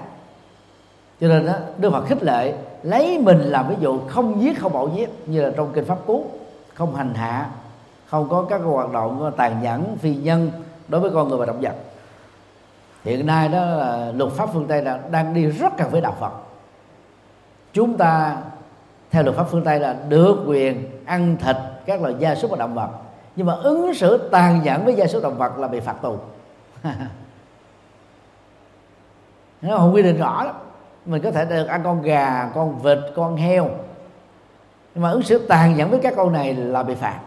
Speaker 2: Cho nên đó, Đức Phật khích lệ lấy mình làm ví dụ không giết không bạo giết như là trong kinh pháp cú. Không hành hạ không có các hoạt động tàn nhẫn phi nhân đối với con người và động vật. Hiện nay đó là luật pháp phương tây là đang đi rất gần với đạo phật chúng ta, theo luật pháp phương tây là được quyền ăn thịt các loài gia súc và động vật. Nhưng mà ứng xử tàn nhẫn với gia súc động vật là bị phạt tù. Nó không quy định rõ lắm. Mình có thể được ăn con gà, con vịt, con heo. Nhưng mà ứng xử tàn nhẫn với các con này là bị phạt.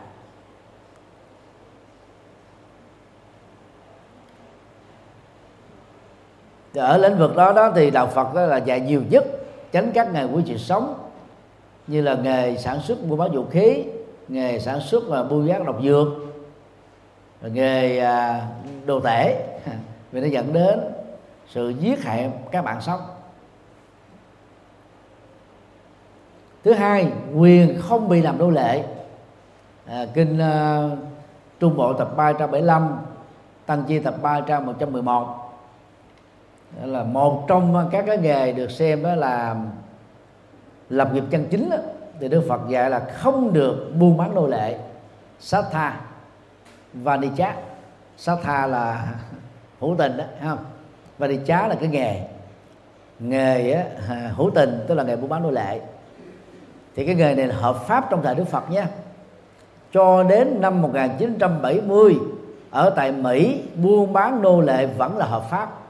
Speaker 2: Ở lĩnh vực đó đó thì đạo Phật đó là dạy nhiều nhất tránh các nghề của sự sống như là nghề sản xuất buôn bán vũ khí nghề sản xuất và buôn bán độc dược nghề à, đồ tể. Vì nó dẫn đến sự giết hại các bạn sống. Thứ hai quyền không bị làm nô lệ. À, kinh uh, trung bộ tập 375 tăng chi tập 3 trang 111 đó là một trong các cái nghề được xem đó là lập nghiệp chân chính đó, thì Đức Phật dạy là không được buôn bán nô lệ sát tha và đi chát sát tha là hữu tình đó không? Và đi chá là cái nghề. Nghề á, à, hữu tình tức là nghề buôn bán nô lệ. Thì cái nghề này là hợp pháp trong thời Đức Phật nhé cho đến năm 1970 ở tại Mỹ buôn bán nô lệ vẫn là hợp pháp.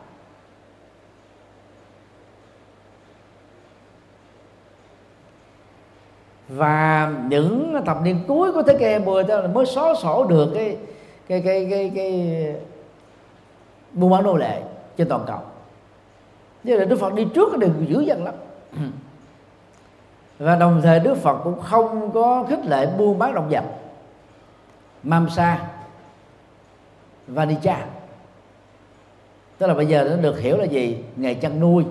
Speaker 2: Và những thập niên cuối của thế kỷ 20 đó mới xóa sổ được cái cái cái cái cái buôn bán nô lệ trên toàn cầu. Như là Đức Phật đi trước đường dữ dằn lắm. Và đồng thời Đức Phật cũng không có khích lệ buôn bán động vật, mam sa, vanicha. Tức là bây giờ nó được hiểu là gì? Nghề chăn nuôi.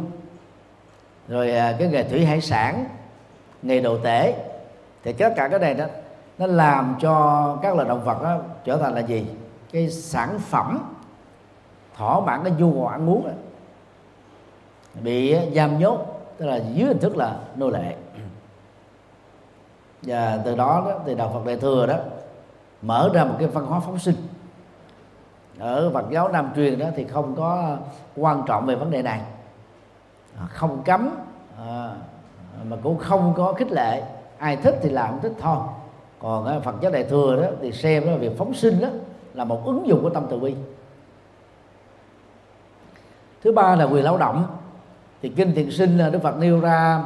Speaker 2: Rồi à, cái nghề thủy hải sản, nghề đồ tể thì tất cả cái này đó nó làm cho các loài động vật đó trở thành là gì? Cái sản phẩm thỏa mãn cái nhu cầu ăn uống đó. bị giam nhốt tức là dưới hình thức là nô lệ. Và từ đó, đó thì đạo Phật Đại thừa đó mở ra một cái văn hóa phóng sinh. Ở Phật giáo Nam truyền đó thì không có quan trọng về vấn đề này. À, không cấm à, mà cũng không có khích lệ ai thích thì làm, thích thôi. Còn ờ, Phật giáo Đại thừa đó thì xem đó việc phóng sinh đó là một ứng dụng của tâm từ bi. Thứ ba là quyền lao động. Thì kinh thiện sinh là Đức Phật nêu ra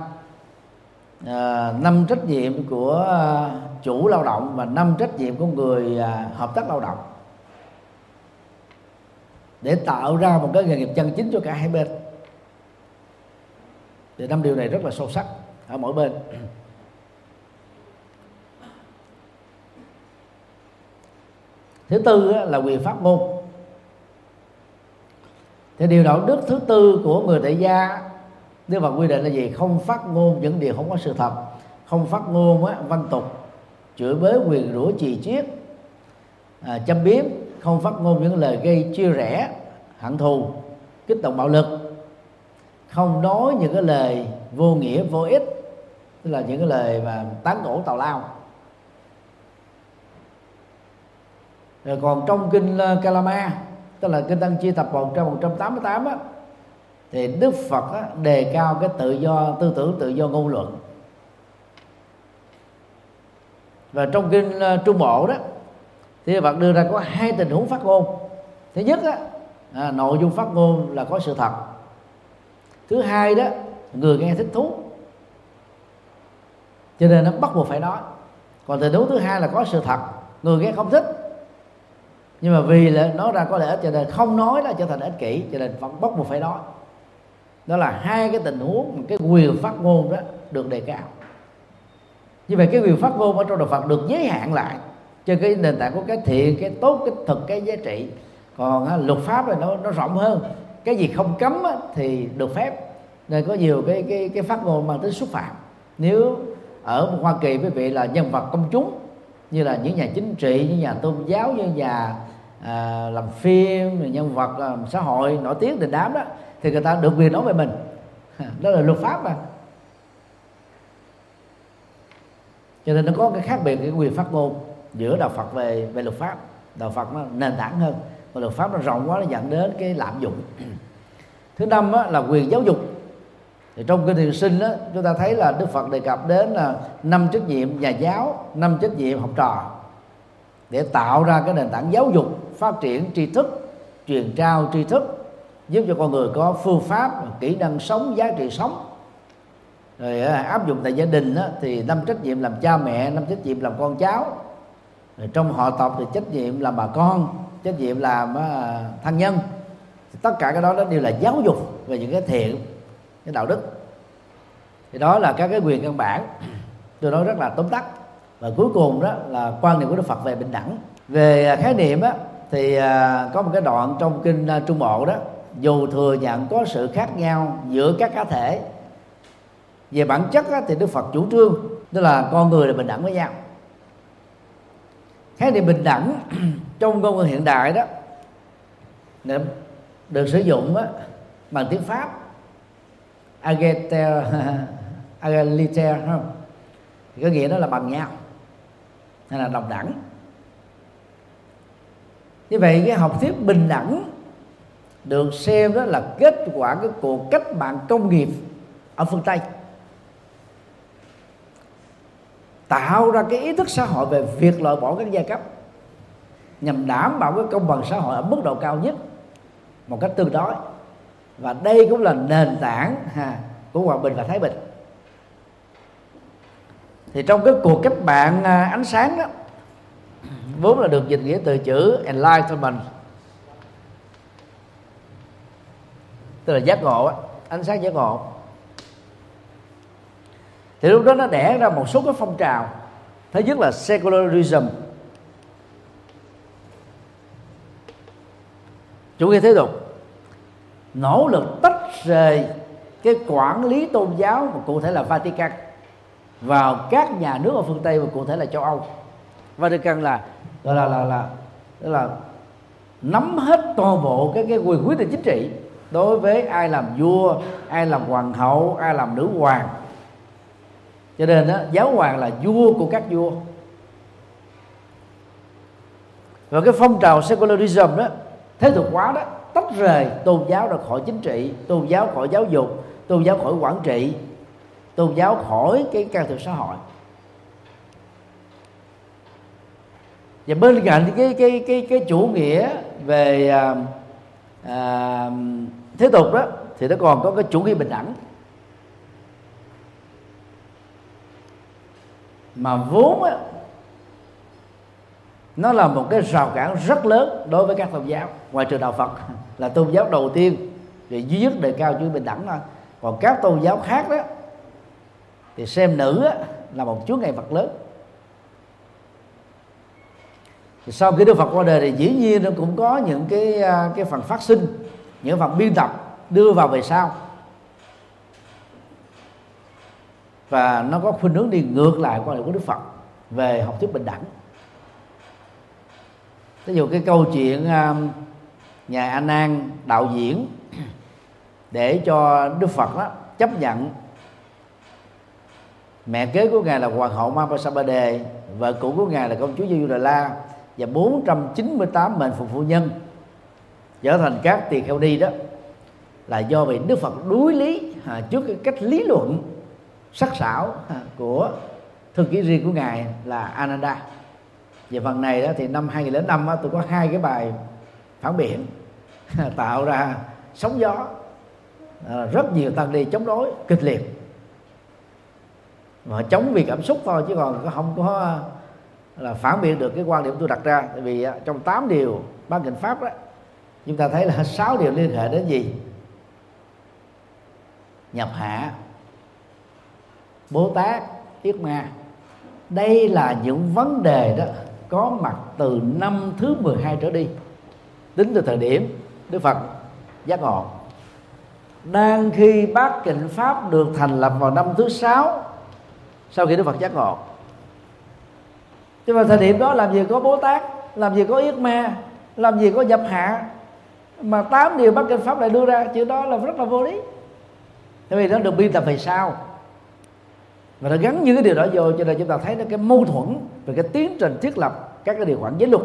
Speaker 2: ờ, năm trách nhiệm của ờ, chủ lao động và năm trách nhiệm của người hợp tác lao động. Để tạo ra một cái nghề nghiệp chân chính cho cả hai bên. Thì năm điều này rất là sâu sắc ở mỗi bên. Thứ tư là quyền pháp ngôn thì điều đạo đức thứ tư của người tại gia Đức Phật quy định là gì? Không phát ngôn những điều không có sự thật. Không phát ngôn á, văn tục chửi bới quyền rủa trì chiết à, châm biếm. Không phát ngôn những lời gây chia rẽ hận thù kích động bạo lực. Không nói những cái lời vô nghĩa vô ích tức là những cái lời mà tán đổ tào lao. Rồi còn trong kinh ờ, Kalama tức là kinh Tăng Chi tập 1 trăm 188 á thì Đức Phật á, đề cao cái tự do tư tưởng tự do ngôn luận. Và trong kinh ờ, Trung Bộ đó thì Phật đưa ra có hai tình huống phát ngôn. Thứ nhất á, à, nội dung phát ngôn là có sự thật. Thứ hai đó người nghe thích thú. Cho nên nó bắt buộc phải nói. Còn tình huống thứ hai là có sự thật người nghe không thích nhưng mà vì là nói ra có lợi ích cho nên không nói là trở thành ích kỷ cho nên vẫn bắt buộc phải nói. Đó là hai cái tình huống cái quyền phát ngôn đó được đề cao. Như vậy cái quyền phát ngôn ở trong đạo Phật được giới hạn lại trên cái nền tảng của cái thiện cái tốt cái thực cái giá trị. Còn á, luật pháp này nó nó rộng hơn. Cái gì không cấm á, thì được phép. Nên có nhiều cái cái cái phát ngôn mang tính xúc phạm. Nếu ở Hoa Kỳ quý vị là nhân vật công chúng như là những nhà chính trị những nhà tôn giáo như nhà à, làm phim nhân vật à, xã hội nổi tiếng đình đám đó thì người ta được quyền nói về mình. Đó là luật pháp mà. Cho nên nó có cái khác biệt cái quyền phát ngôn giữa đạo Phật về về luật pháp. Đạo Phật nó nền tảng hơn mà luật pháp nó rộng quá nó dẫn đến cái lạm dụng. Thứ năm á, là quyền giáo dục. Thì trong kinh thiền sinh đó, chúng ta thấy là Đức Phật đề cập đến là năm trách nhiệm nhà giáo năm trách nhiệm học trò để tạo ra cái nền tảng giáo dục phát triển tri thức truyền trao tri thức giúp cho con người có phương pháp kỹ năng sống giá trị sống. Rồi à, áp dụng tại gia đình đó, thì năm trách nhiệm làm cha mẹ năm trách nhiệm làm con cháu. Rồi trong họ tộc thì trách nhiệm làm bà con trách nhiệm làm à, thân nhân. Thì tất cả cái đó đó đều là giáo dục về những cái thiện cái đạo đức. Thì đó là các cái quyền căn bản. Tôi nói rất là tóm tắt. Và cuối cùng đó là quan niệm của đức phật về bình đẳng. Về à, khái niệm á thì à, có một cái đoạn trong kinh à, trung bộ đó dù thừa nhận có sự khác nhau giữa các cá thể về bản chất á, thì đức phật chủ trương tức là con người là bình đẳng với nhau. Khái niệm bình đẳng trong ngôn ngữ hiện đại đó được sử dụng á, bằng tiếng pháp. Agater không? Có nghĩa đó là bằng nhau hay là đồng đẳng như vậy cái học thuyết bình đẳng được xem đó là kết quả cái cuộc cách mạng công nghiệp ở phương tây. Tạo ra cái ý thức xã hội về việc loại bỏ các giai cấp nhằm đảm bảo cái công bằng xã hội ở mức độ cao nhất một cách tương đối. Và đây cũng là nền tảng ha, của hòa bình và thái bình. Thì trong cái cuộc cách mạng à, ánh sáng đó vốn là được dịch nghĩa từ chữ enlightenment. Tức là giác ngộ ánh sáng giác ngộ. Thì lúc đó nó đẻ ra một số cái phong trào. Thứ nhất là secularism. Chủ nghĩa thế tục. Nỗ lực tách rời cái quản lý tôn giáo và cụ thể là Vatican vào các nhà nước ở phương Tây và cụ thể là châu Âu. Vatican là gọi là là là là, là nắm hết toàn bộ cái cái quyền quyết định chính trị đối với ai làm vua ai làm hoàng hậu ai làm nữ hoàng. Cho nên đó, giáo hoàng là vua của các vua. Và cái phong trào secularism đó thế tục hóa đó tách rời tôn giáo ra khỏi chính trị tôn giáo khỏi giáo dục tôn giáo khỏi quản trị tôn giáo khỏi cái can thiệp xã hội. Và bên cạnh cái cái cái cái chủ nghĩa về à, à, thế tục đó thì nó còn có cái chủ nghĩa bình đẳng. Mà vốn á, nó là một cái rào cản rất lớn đối với các tôn giáo ngoài trừ đạo Phật là tôn giáo đầu tiên thì duy nhất đề cao chữ bình đẳng thôi. Còn các tôn giáo khác đó thì xem nữ á, là một chúa ngày vật lớn thì sau khi Đức Phật qua đời thì dĩ nhiên nó cũng có những cái à, cái phần phát sinh, những phần biên tập đưa vào về sau. Và nó có khuynh hướng đi ngược lại quan điểm của Đức Phật về học thuyết bình đẳng. Ví dụ cái câu chuyện à, nhà A Nan đạo diễn để cho Đức Phật đó chấp nhận mẹ kế của ngài là hoàng hậu Mahapasabade vợ cũ của ngài là công chúa Dư Đà La và 498 mệnh phục phu nhân. Trở thành các tỳ kheo đi đó là do bị Đức Phật đối lý à, trước cái cách lý luận sắc sảo à, của thư ký riêng của ngài là Ananda. Về phần này đó thì năm 2005 đó, tôi có hai cái bài phản biện tạo ra sóng gió à, rất nhiều tăng đi chống đối kịch liệt. Mà chống vì cảm xúc thôi chứ còn không có là phản biện được cái quan điểm tôi đặt ra. Tại vì à, trong 8 điều ban kinh pháp đó, chúng ta thấy là sáu điều liên hệ đến gì? Nhập hạ bố tát, yết ma. Đây là những vấn đề đó có mặt từ năm thứ 12 trở đi. Tính từ thời điểm Đức Phật giác ngộ. Đang khi bát kịnh pháp được thành lập vào năm thứ sáu, sau khi Đức Phật giác ngộ nhưng mà thời điểm đó làm gì có bố tát, làm gì có yết ma, làm gì có nhập hạ. Mà tám điều bát kinh pháp lại đưa ra, chữ đó là rất là vô lý. Tại vì nó được biên tập về sau. Và nó gắn những cái điều đó vô, cho nên chúng ta thấy nó cái mâu thuẫn về cái tiến trình thiết lập các cái điều khoản giới luật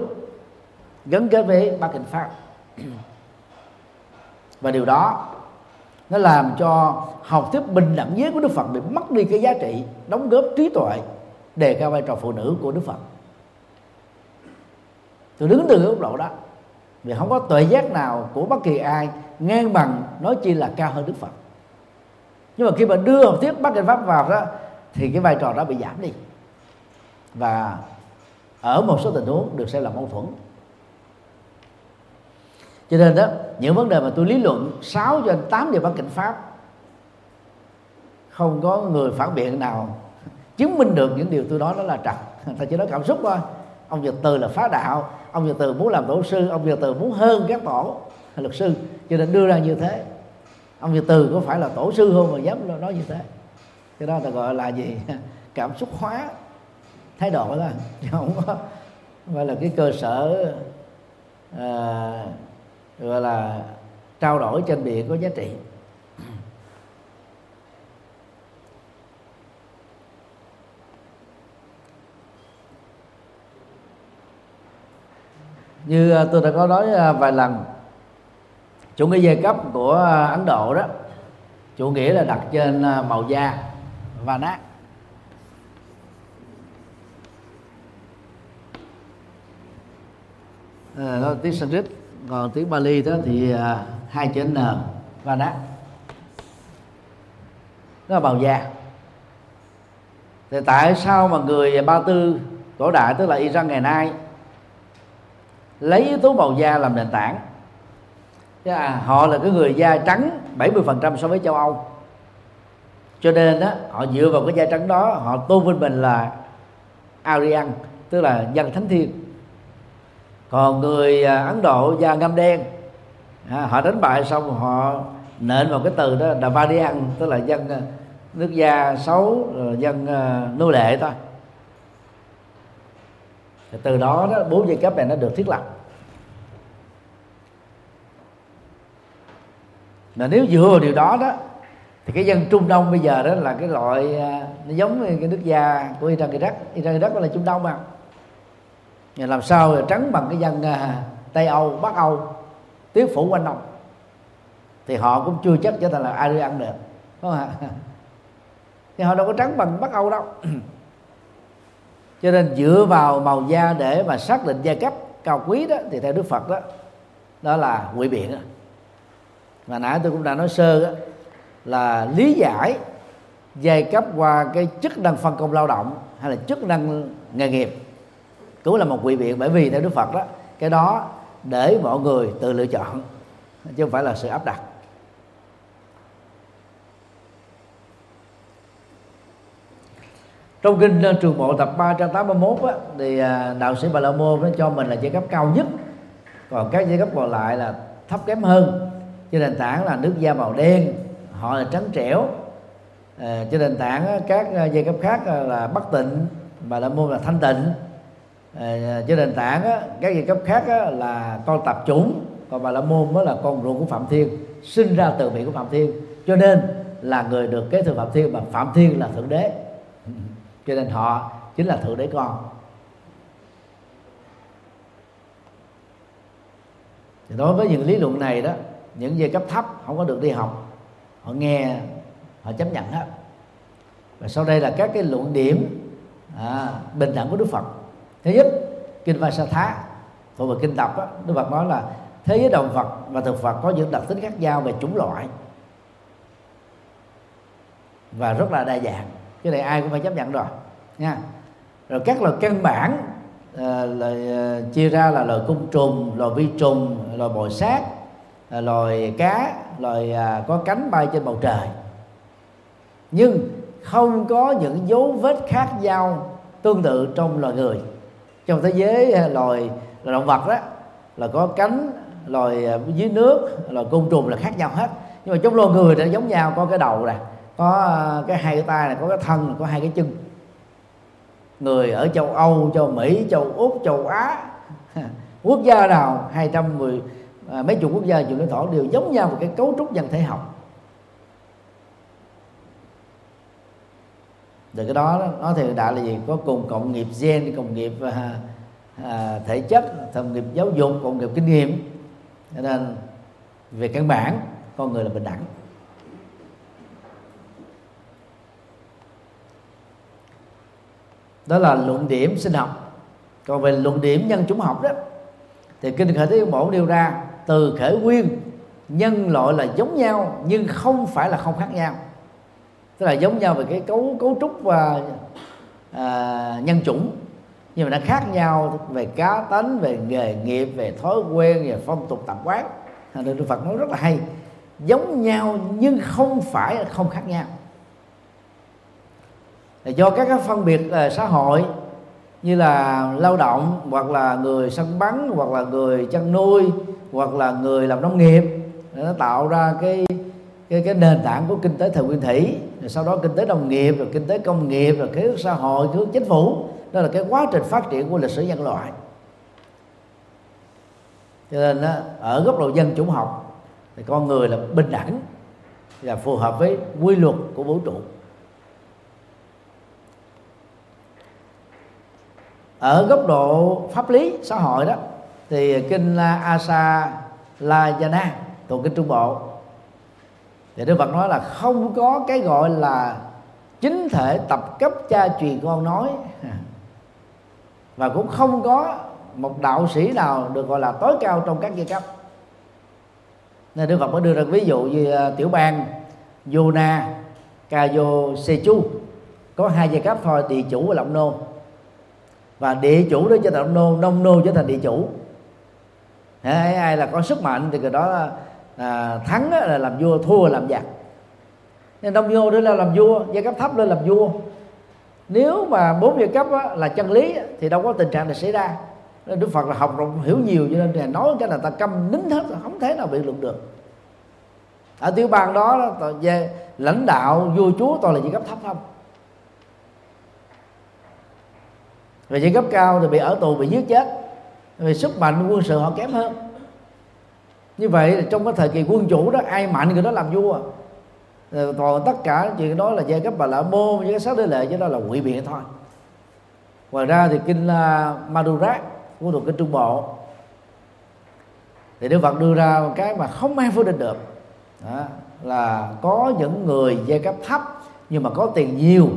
Speaker 2: gắn kết với ba kinh pháp. Và điều đó nó làm cho học thuyết bình đẳng giới của Đức Phật bị mất đi cái giá trị đóng góp trí tuệ đề cao vai trò phụ nữ của Đức Phật. Tôi đứng từ cái góc độ đó, vì không có tuệ giác nào của bất kỳ ai ngang bằng nói chi là cao hơn Đức Phật. Nhưng mà khi mà đưa học thuyết bát kinh pháp vào đó, thì cái vai trò đó bị giảm đi. Và ở một số tình huống được xem là mâu thuẫn. Cho nên đó, những vấn đề mà tôi lý luận 6 cho 8 điều bát kinh pháp, không có người phản biện nào chứng minh được những điều tôi nói đó là trật. Ta chỉ nói cảm xúc thôi. Ông Nhật Từ là phá đạo ông Nhật Từ muốn làm tổ sư ông Nhật Từ muốn hơn các tổ luật sư cho nên đưa ra như thế. Ông Nhật Từ có phải là tổ sư không mà dám nói như thế? Cái đó ta gọi là gì? Cảm xúc hóa thái độ đó chứ không có gọi là cái cơ sở à, gọi là trao đổi trên biển có giá trị. Như à, tôi đã có nói à, vài lần chủ nghĩa giai cấp của à, ấn độ đó chủ nghĩa là đặt trên màu da và nát. À, tiếng Sanskrit còn tiếng Bali đó thì hai chữ n và nát. Nó là màu da. Thì tại sao mà người ba tư cổ đại tức là Iran ngày nay lấy yếu tố màu da làm nền tảng. Chứ à, họ là cái người da trắng 70% so với châu Âu. Cho nên đó họ dựa vào cái da trắng đó họ tôn vinh mình là Aryan tức là dân thánh thiên còn người à, Ấn Độ da ngâm đen à, họ đánh bại xong họ nện vào cái từ đó là Vadian tức là dân à, nước da xấu dân à, nô lệ thôi thì từ đó đó, bốn giai cấp này nó được thiết lập. Mà nếu dựa điều đó đó, thì cái dân Trung Đông bây giờ đó là cái loại à, nó giống như cái nước da của Iran Iraq. Iran Iraq là Trung Đông mà. Và làm sao là trắng bằng cái dân à, Tây Âu, Bắc Âu tiếp phủ quanh đông. Thì họ cũng chưa chắc trở thành là ai ăn được, đúng không ạ? Thì họ đâu có trắng bằng Bắc Âu đâu. cho nên dựa vào màu da để mà xác định giai cấp cao quý đó thì theo Đức Phật đó đó là quỷ biện. Mà nãy tôi cũng đã nói sơ đó, là lý giải giai cấp qua cái chức năng phân công lao động hay là chức năng nghề nghiệp cũng là một quỷ biện. Bởi vì theo Đức Phật đó cái đó để mọi người tự lựa chọn chứ không phải là sự áp đặt. Trong kinh ờ, trường bộ tập 381 á, thì ờ, đạo sĩ Bà La Môn nó cho mình là giai cấp cao nhất. Còn các giai cấp còn lại là thấp kém hơn. Trên nền tảng là nước da màu đen họ là trắng trẻo. Ờ, à, trên nền tảng các giai cấp khác là bất tịnh Bà La Môn là thanh tịnh. À, trên nền tảng các giai cấp khác là con tập chủng còn Bà La Môn mới là con ruột của Phạm Thiên sinh ra từ miệng của Phạm Thiên. Cho nên là người được kế thừa Phạm Thiên mà Phạm Thiên là thượng đế cho nên họ chính là thượng đế con. Thì đối với những lý luận này đó những giai cấp thấp không có được đi học họ nghe họ chấp nhận hết. Và sau đây là các cái luận điểm à, bình đẳng của đức phật. Thứ nhất kinh Vasatha thuộc về kinh tập đó, đức phật nói là thế giới động vật và thực vật có những đặc tính khác nhau về chủng loại và rất là đa dạng cái này ai cũng phải chấp nhận rồi nha. Rồi các loài căn bản à, là, à, chia ra là loài côn trùng loài vi trùng loài bò sát à, loài cá loài à, có cánh bay trên bầu trời. Nhưng không có những dấu vết khác nhau tương tự trong loài người. Trong thế giới ờ, loài, loài động vật đó là có cánh loài à, dưới nước loài côn trùng là khác nhau hết. Nhưng mà trong loài người thì giống nhau có cái đầu nè có ờ, cái hai cái tay này có cái thân có hai cái chân. Người ở châu Âu châu Mỹ châu Úc châu Á quốc gia nào 210 à, mấy chục quốc gia chịu lãnh thổ đều giống nhau về cái cấu trúc dân thể học. Từ cái đó nó thì đại là gì? Có cùng cộng nghiệp gen cộng nghiệp à, à, thể chất cộng nghiệp giáo dục cộng nghiệp kinh nghiệm. Cho nên về căn bản con người là bình đẳng. Đó là luận điểm sinh học. Còn về luận điểm nhân chủng học đó thì kinh khởi thế bổ nêu ra từ khởi nguyên nhân loại là giống nhau nhưng không phải là không khác nhau. Tức là giống nhau về cái cấu cấu trúc và à, nhân chủng nhưng mà nó khác nhau về cá tánh về nghề nghiệp về thói quen về phong tục tập quán. Nên Đức Phật nói rất là hay giống nhau nhưng không phải là không khác nhau là do các cái phân biệt uh, xã hội như là lao động hoặc là người săn bắn hoặc là người chăn nuôi hoặc là người làm nông nghiệp nó tạo ra cái cái cái nền tảng của kinh tế thời nguyên thủy. Rồi sau đó kinh tế nông nghiệp rồi kinh tế công nghiệp rồi cái xã hội cái chính phủ. Đó là cái quá trình phát triển của lịch sử nhân loại. Cho nên đó, ở góc độ dân chủng học thì con người là bình đẳng và phù hợp với quy luật của vũ trụ. Ở góc độ pháp lý xã hội đó, thì kinh Asa La Jana thuộc kinh Trung Bộ. Thì Đức Phật nói là không có cái gọi là chính thể tập cấp cha truyền con nói. Và cũng không có một đạo sĩ nào được gọi là tối cao trong các giai cấp. Nên Đức Phật mới đưa ra ví dụ như à, tiểu bang Yona Kayo Sechu có hai giai cấp thôi, địa chủ và lộng nô và địa chủ đó trở thành ông nô nông nô trở thành địa chủ. Ai, ai là có sức mạnh thì người đó à, thắng là làm vua thua là làm giặc. Nên nông nô đó là làm vua giai cấp thấp lên làm vua. Nếu mà bốn giai cấp là chân lý thì đâu có tình trạng này xảy ra. Nên đức phật là học rộng hiểu nhiều cho nên là nói cái là ta câm nín hết không thể nào bị luận được. Ở tiểu bang đó về lãnh đạo vua chúa toàn là giai cấp thấp không? Về giai cấp cao thì bị ở tù bị giết chết. Vì sức mạnh quân sự họ kém hơn. Như vậy trong cái thời kỳ quân chủ đó ai mạnh người đó làm vua. Còn tất cả chuyện đó là giai cấp bà lạ môn với cái sắc đế lệ chứ đó là ngụy biện thôi. Ngoài ra thì kinh à, uh, Madurat của thuộc kinh Trung Bộ. Thì Đức Phật đưa ra một cái mà không ai phủ định được. Đó, là có những người giai cấp thấp nhưng mà có tiền nhiều.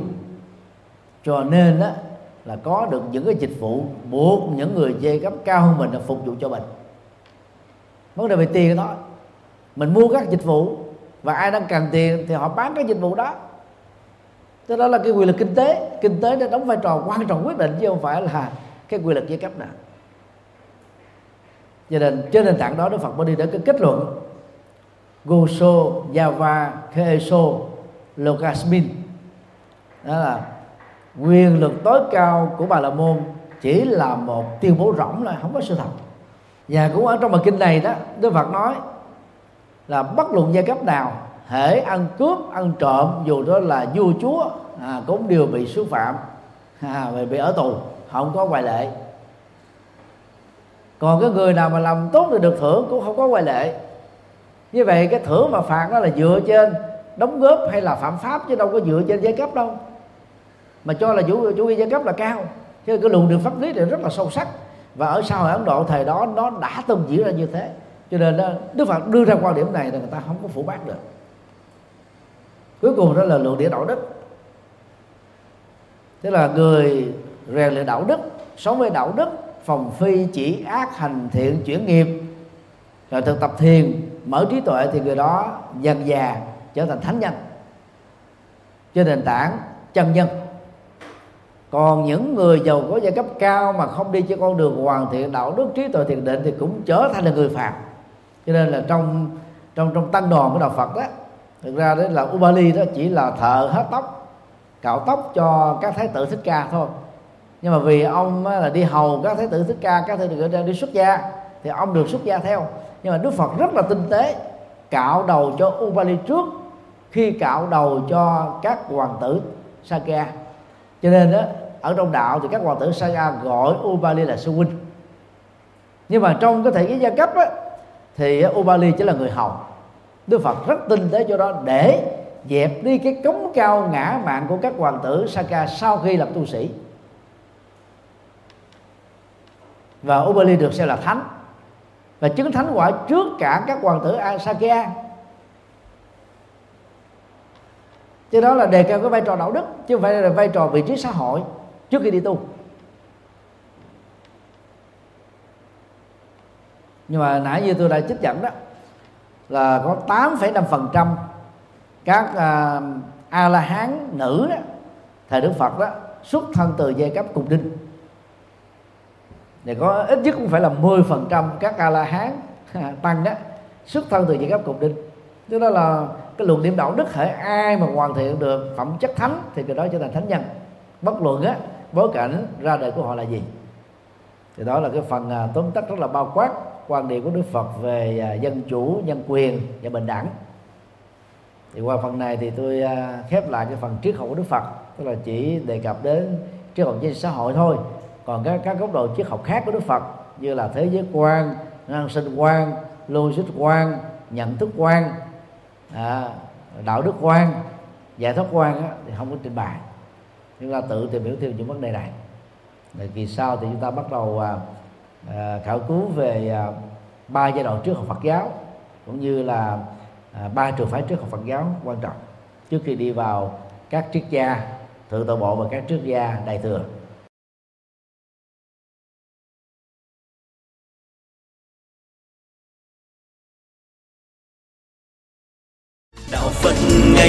Speaker 2: Cho nên đó là có được những cái dịch vụ buộc những người dê cấp cao hơn mình là phục vụ cho mình. Vấn đề về tiền đó mình mua các dịch vụ và ai đang cần tiền thì họ bán cái dịch vụ đó. Thế đó là cái quyền lực kinh tế. Kinh tế nó đóng vai trò quan trọng quyết định chứ không phải là cái quyền lực giai cấp nào. Cho nên trên nền tảng đó Đức Phật mới đi đến cái kết luận. Goso, Java, Keso, Lokasmin đó là quyền lực tối cao của bà la môn chỉ là một tuyên bố rỗng là không có sự thật. Và cũng ở trong bài kinh này đó Đức Phật nói là bất luận giai cấp nào hễ ăn cướp ăn trộm dù đó là vua chúa à, cũng đều bị xúc phạm à, bị ở tù không có ngoại lệ. Còn cái người nào mà làm tốt thì được thưởng cũng không có ngoại lệ. Như vậy cái thưởng và phạt đó là dựa trên đóng góp hay là phạm pháp chứ đâu có dựa trên giai cấp đâu mà cho là chủ chủ nghĩa giai cấp là cao. Chứ cái luận đường pháp lý này rất là sâu sắc. Và ở sau Ấn Độ thời đó nó đã từng diễn ra như thế. Cho nên đó, Đức Phật đưa ra quan điểm này là người ta không có phủ bác được. Cuối cùng đó là luận địa đạo đức. Tức là người rèn luyện đạo đức sống với đạo đức phòng phi chỉ ác hành thiện chuyển nghiệp. Rồi thực tập thiền mở trí tuệ thì người đó dần già trở thành thánh nhân. Trên nền tảng chân nhân còn những người giàu có giai cấp cao mà không đi trên con đường hoàn thiện đạo đức, trí tuệ thiền định thì cũng trở thành là người phạm cho nên là trong trong trong tăng đoàn của đạo Phật đó, thực ra đấy là Ubali đó chỉ là thợ hết tóc, cạo tóc cho các thái tử thích ca thôi. Nhưng mà vì ông là đi hầu các thái tử thích ca, các thái tử đi xuất gia, thì ông được xuất gia theo. Nhưng mà Đức Phật rất là tinh tế, cạo đầu cho Ubali trước, khi cạo đầu cho các hoàng tử Sakya cho nên đó ở trong đạo thì các hoàng tử Sakya gọi Ubali là sư huynh. Nhưng mà trong cái thể giới gia cấp á, thì Ubali chỉ là người hầu. Đức Phật rất tinh tế cho đó để dẹp đi cái cống cao ngã mạng của các hoàng tử Saka sau khi làm tu sĩ. Và Ubali được xem là thánh. Và chứng thánh quả trước cả các hoàng tử Asakya chứ đó là đề cao cái vai trò đạo đức chứ không phải là vai trò vị trí xã hội trước khi đi tu. Nhưng mà nãy như tôi đã trích dẫn đó là có 8,5% các à, uh, a la hán nữ đó thời đức phật đó xuất thân từ giai cấp cùng đinh. Để có ít nhất cũng phải là 10% các a la hán tăng đó xuất thân từ giai cấp cùng đinh. Tức đó là cái luận điểm đạo đức hệ ai mà hoàn thiện được phẩm chất thánh thì người đó trở thành thánh nhân. Bất luận á bối cảnh ra đời của họ là gì thì đó là cái phần à, tóm tắt rất là bao quát quan điểm của Đức Phật về à, dân chủ, nhân quyền và bình đẳng. Thì qua phần này thì tôi à, khép lại cái phần triết học của Đức Phật, tức là chỉ đề cập đến triết học trên xã hội thôi. Còn các các góc độ triết học khác của Đức Phật như là thế giới quan, năng sinh quan, logic quan, nhận thức quan, à, đạo đức quan, giải thoát quan á, thì không có trình bày. Chúng ta tự tìm hiểu thêm những vấn đề này. rồi kỳ sau thì chúng ta bắt đầu à, à, khảo cứu về à, ba giai đoạn trước học Phật giáo cũng như là à, ba trường phái trước học Phật giáo quan trọng trước khi đi vào các triết gia thượng tọa bộ và các triết gia đại thừa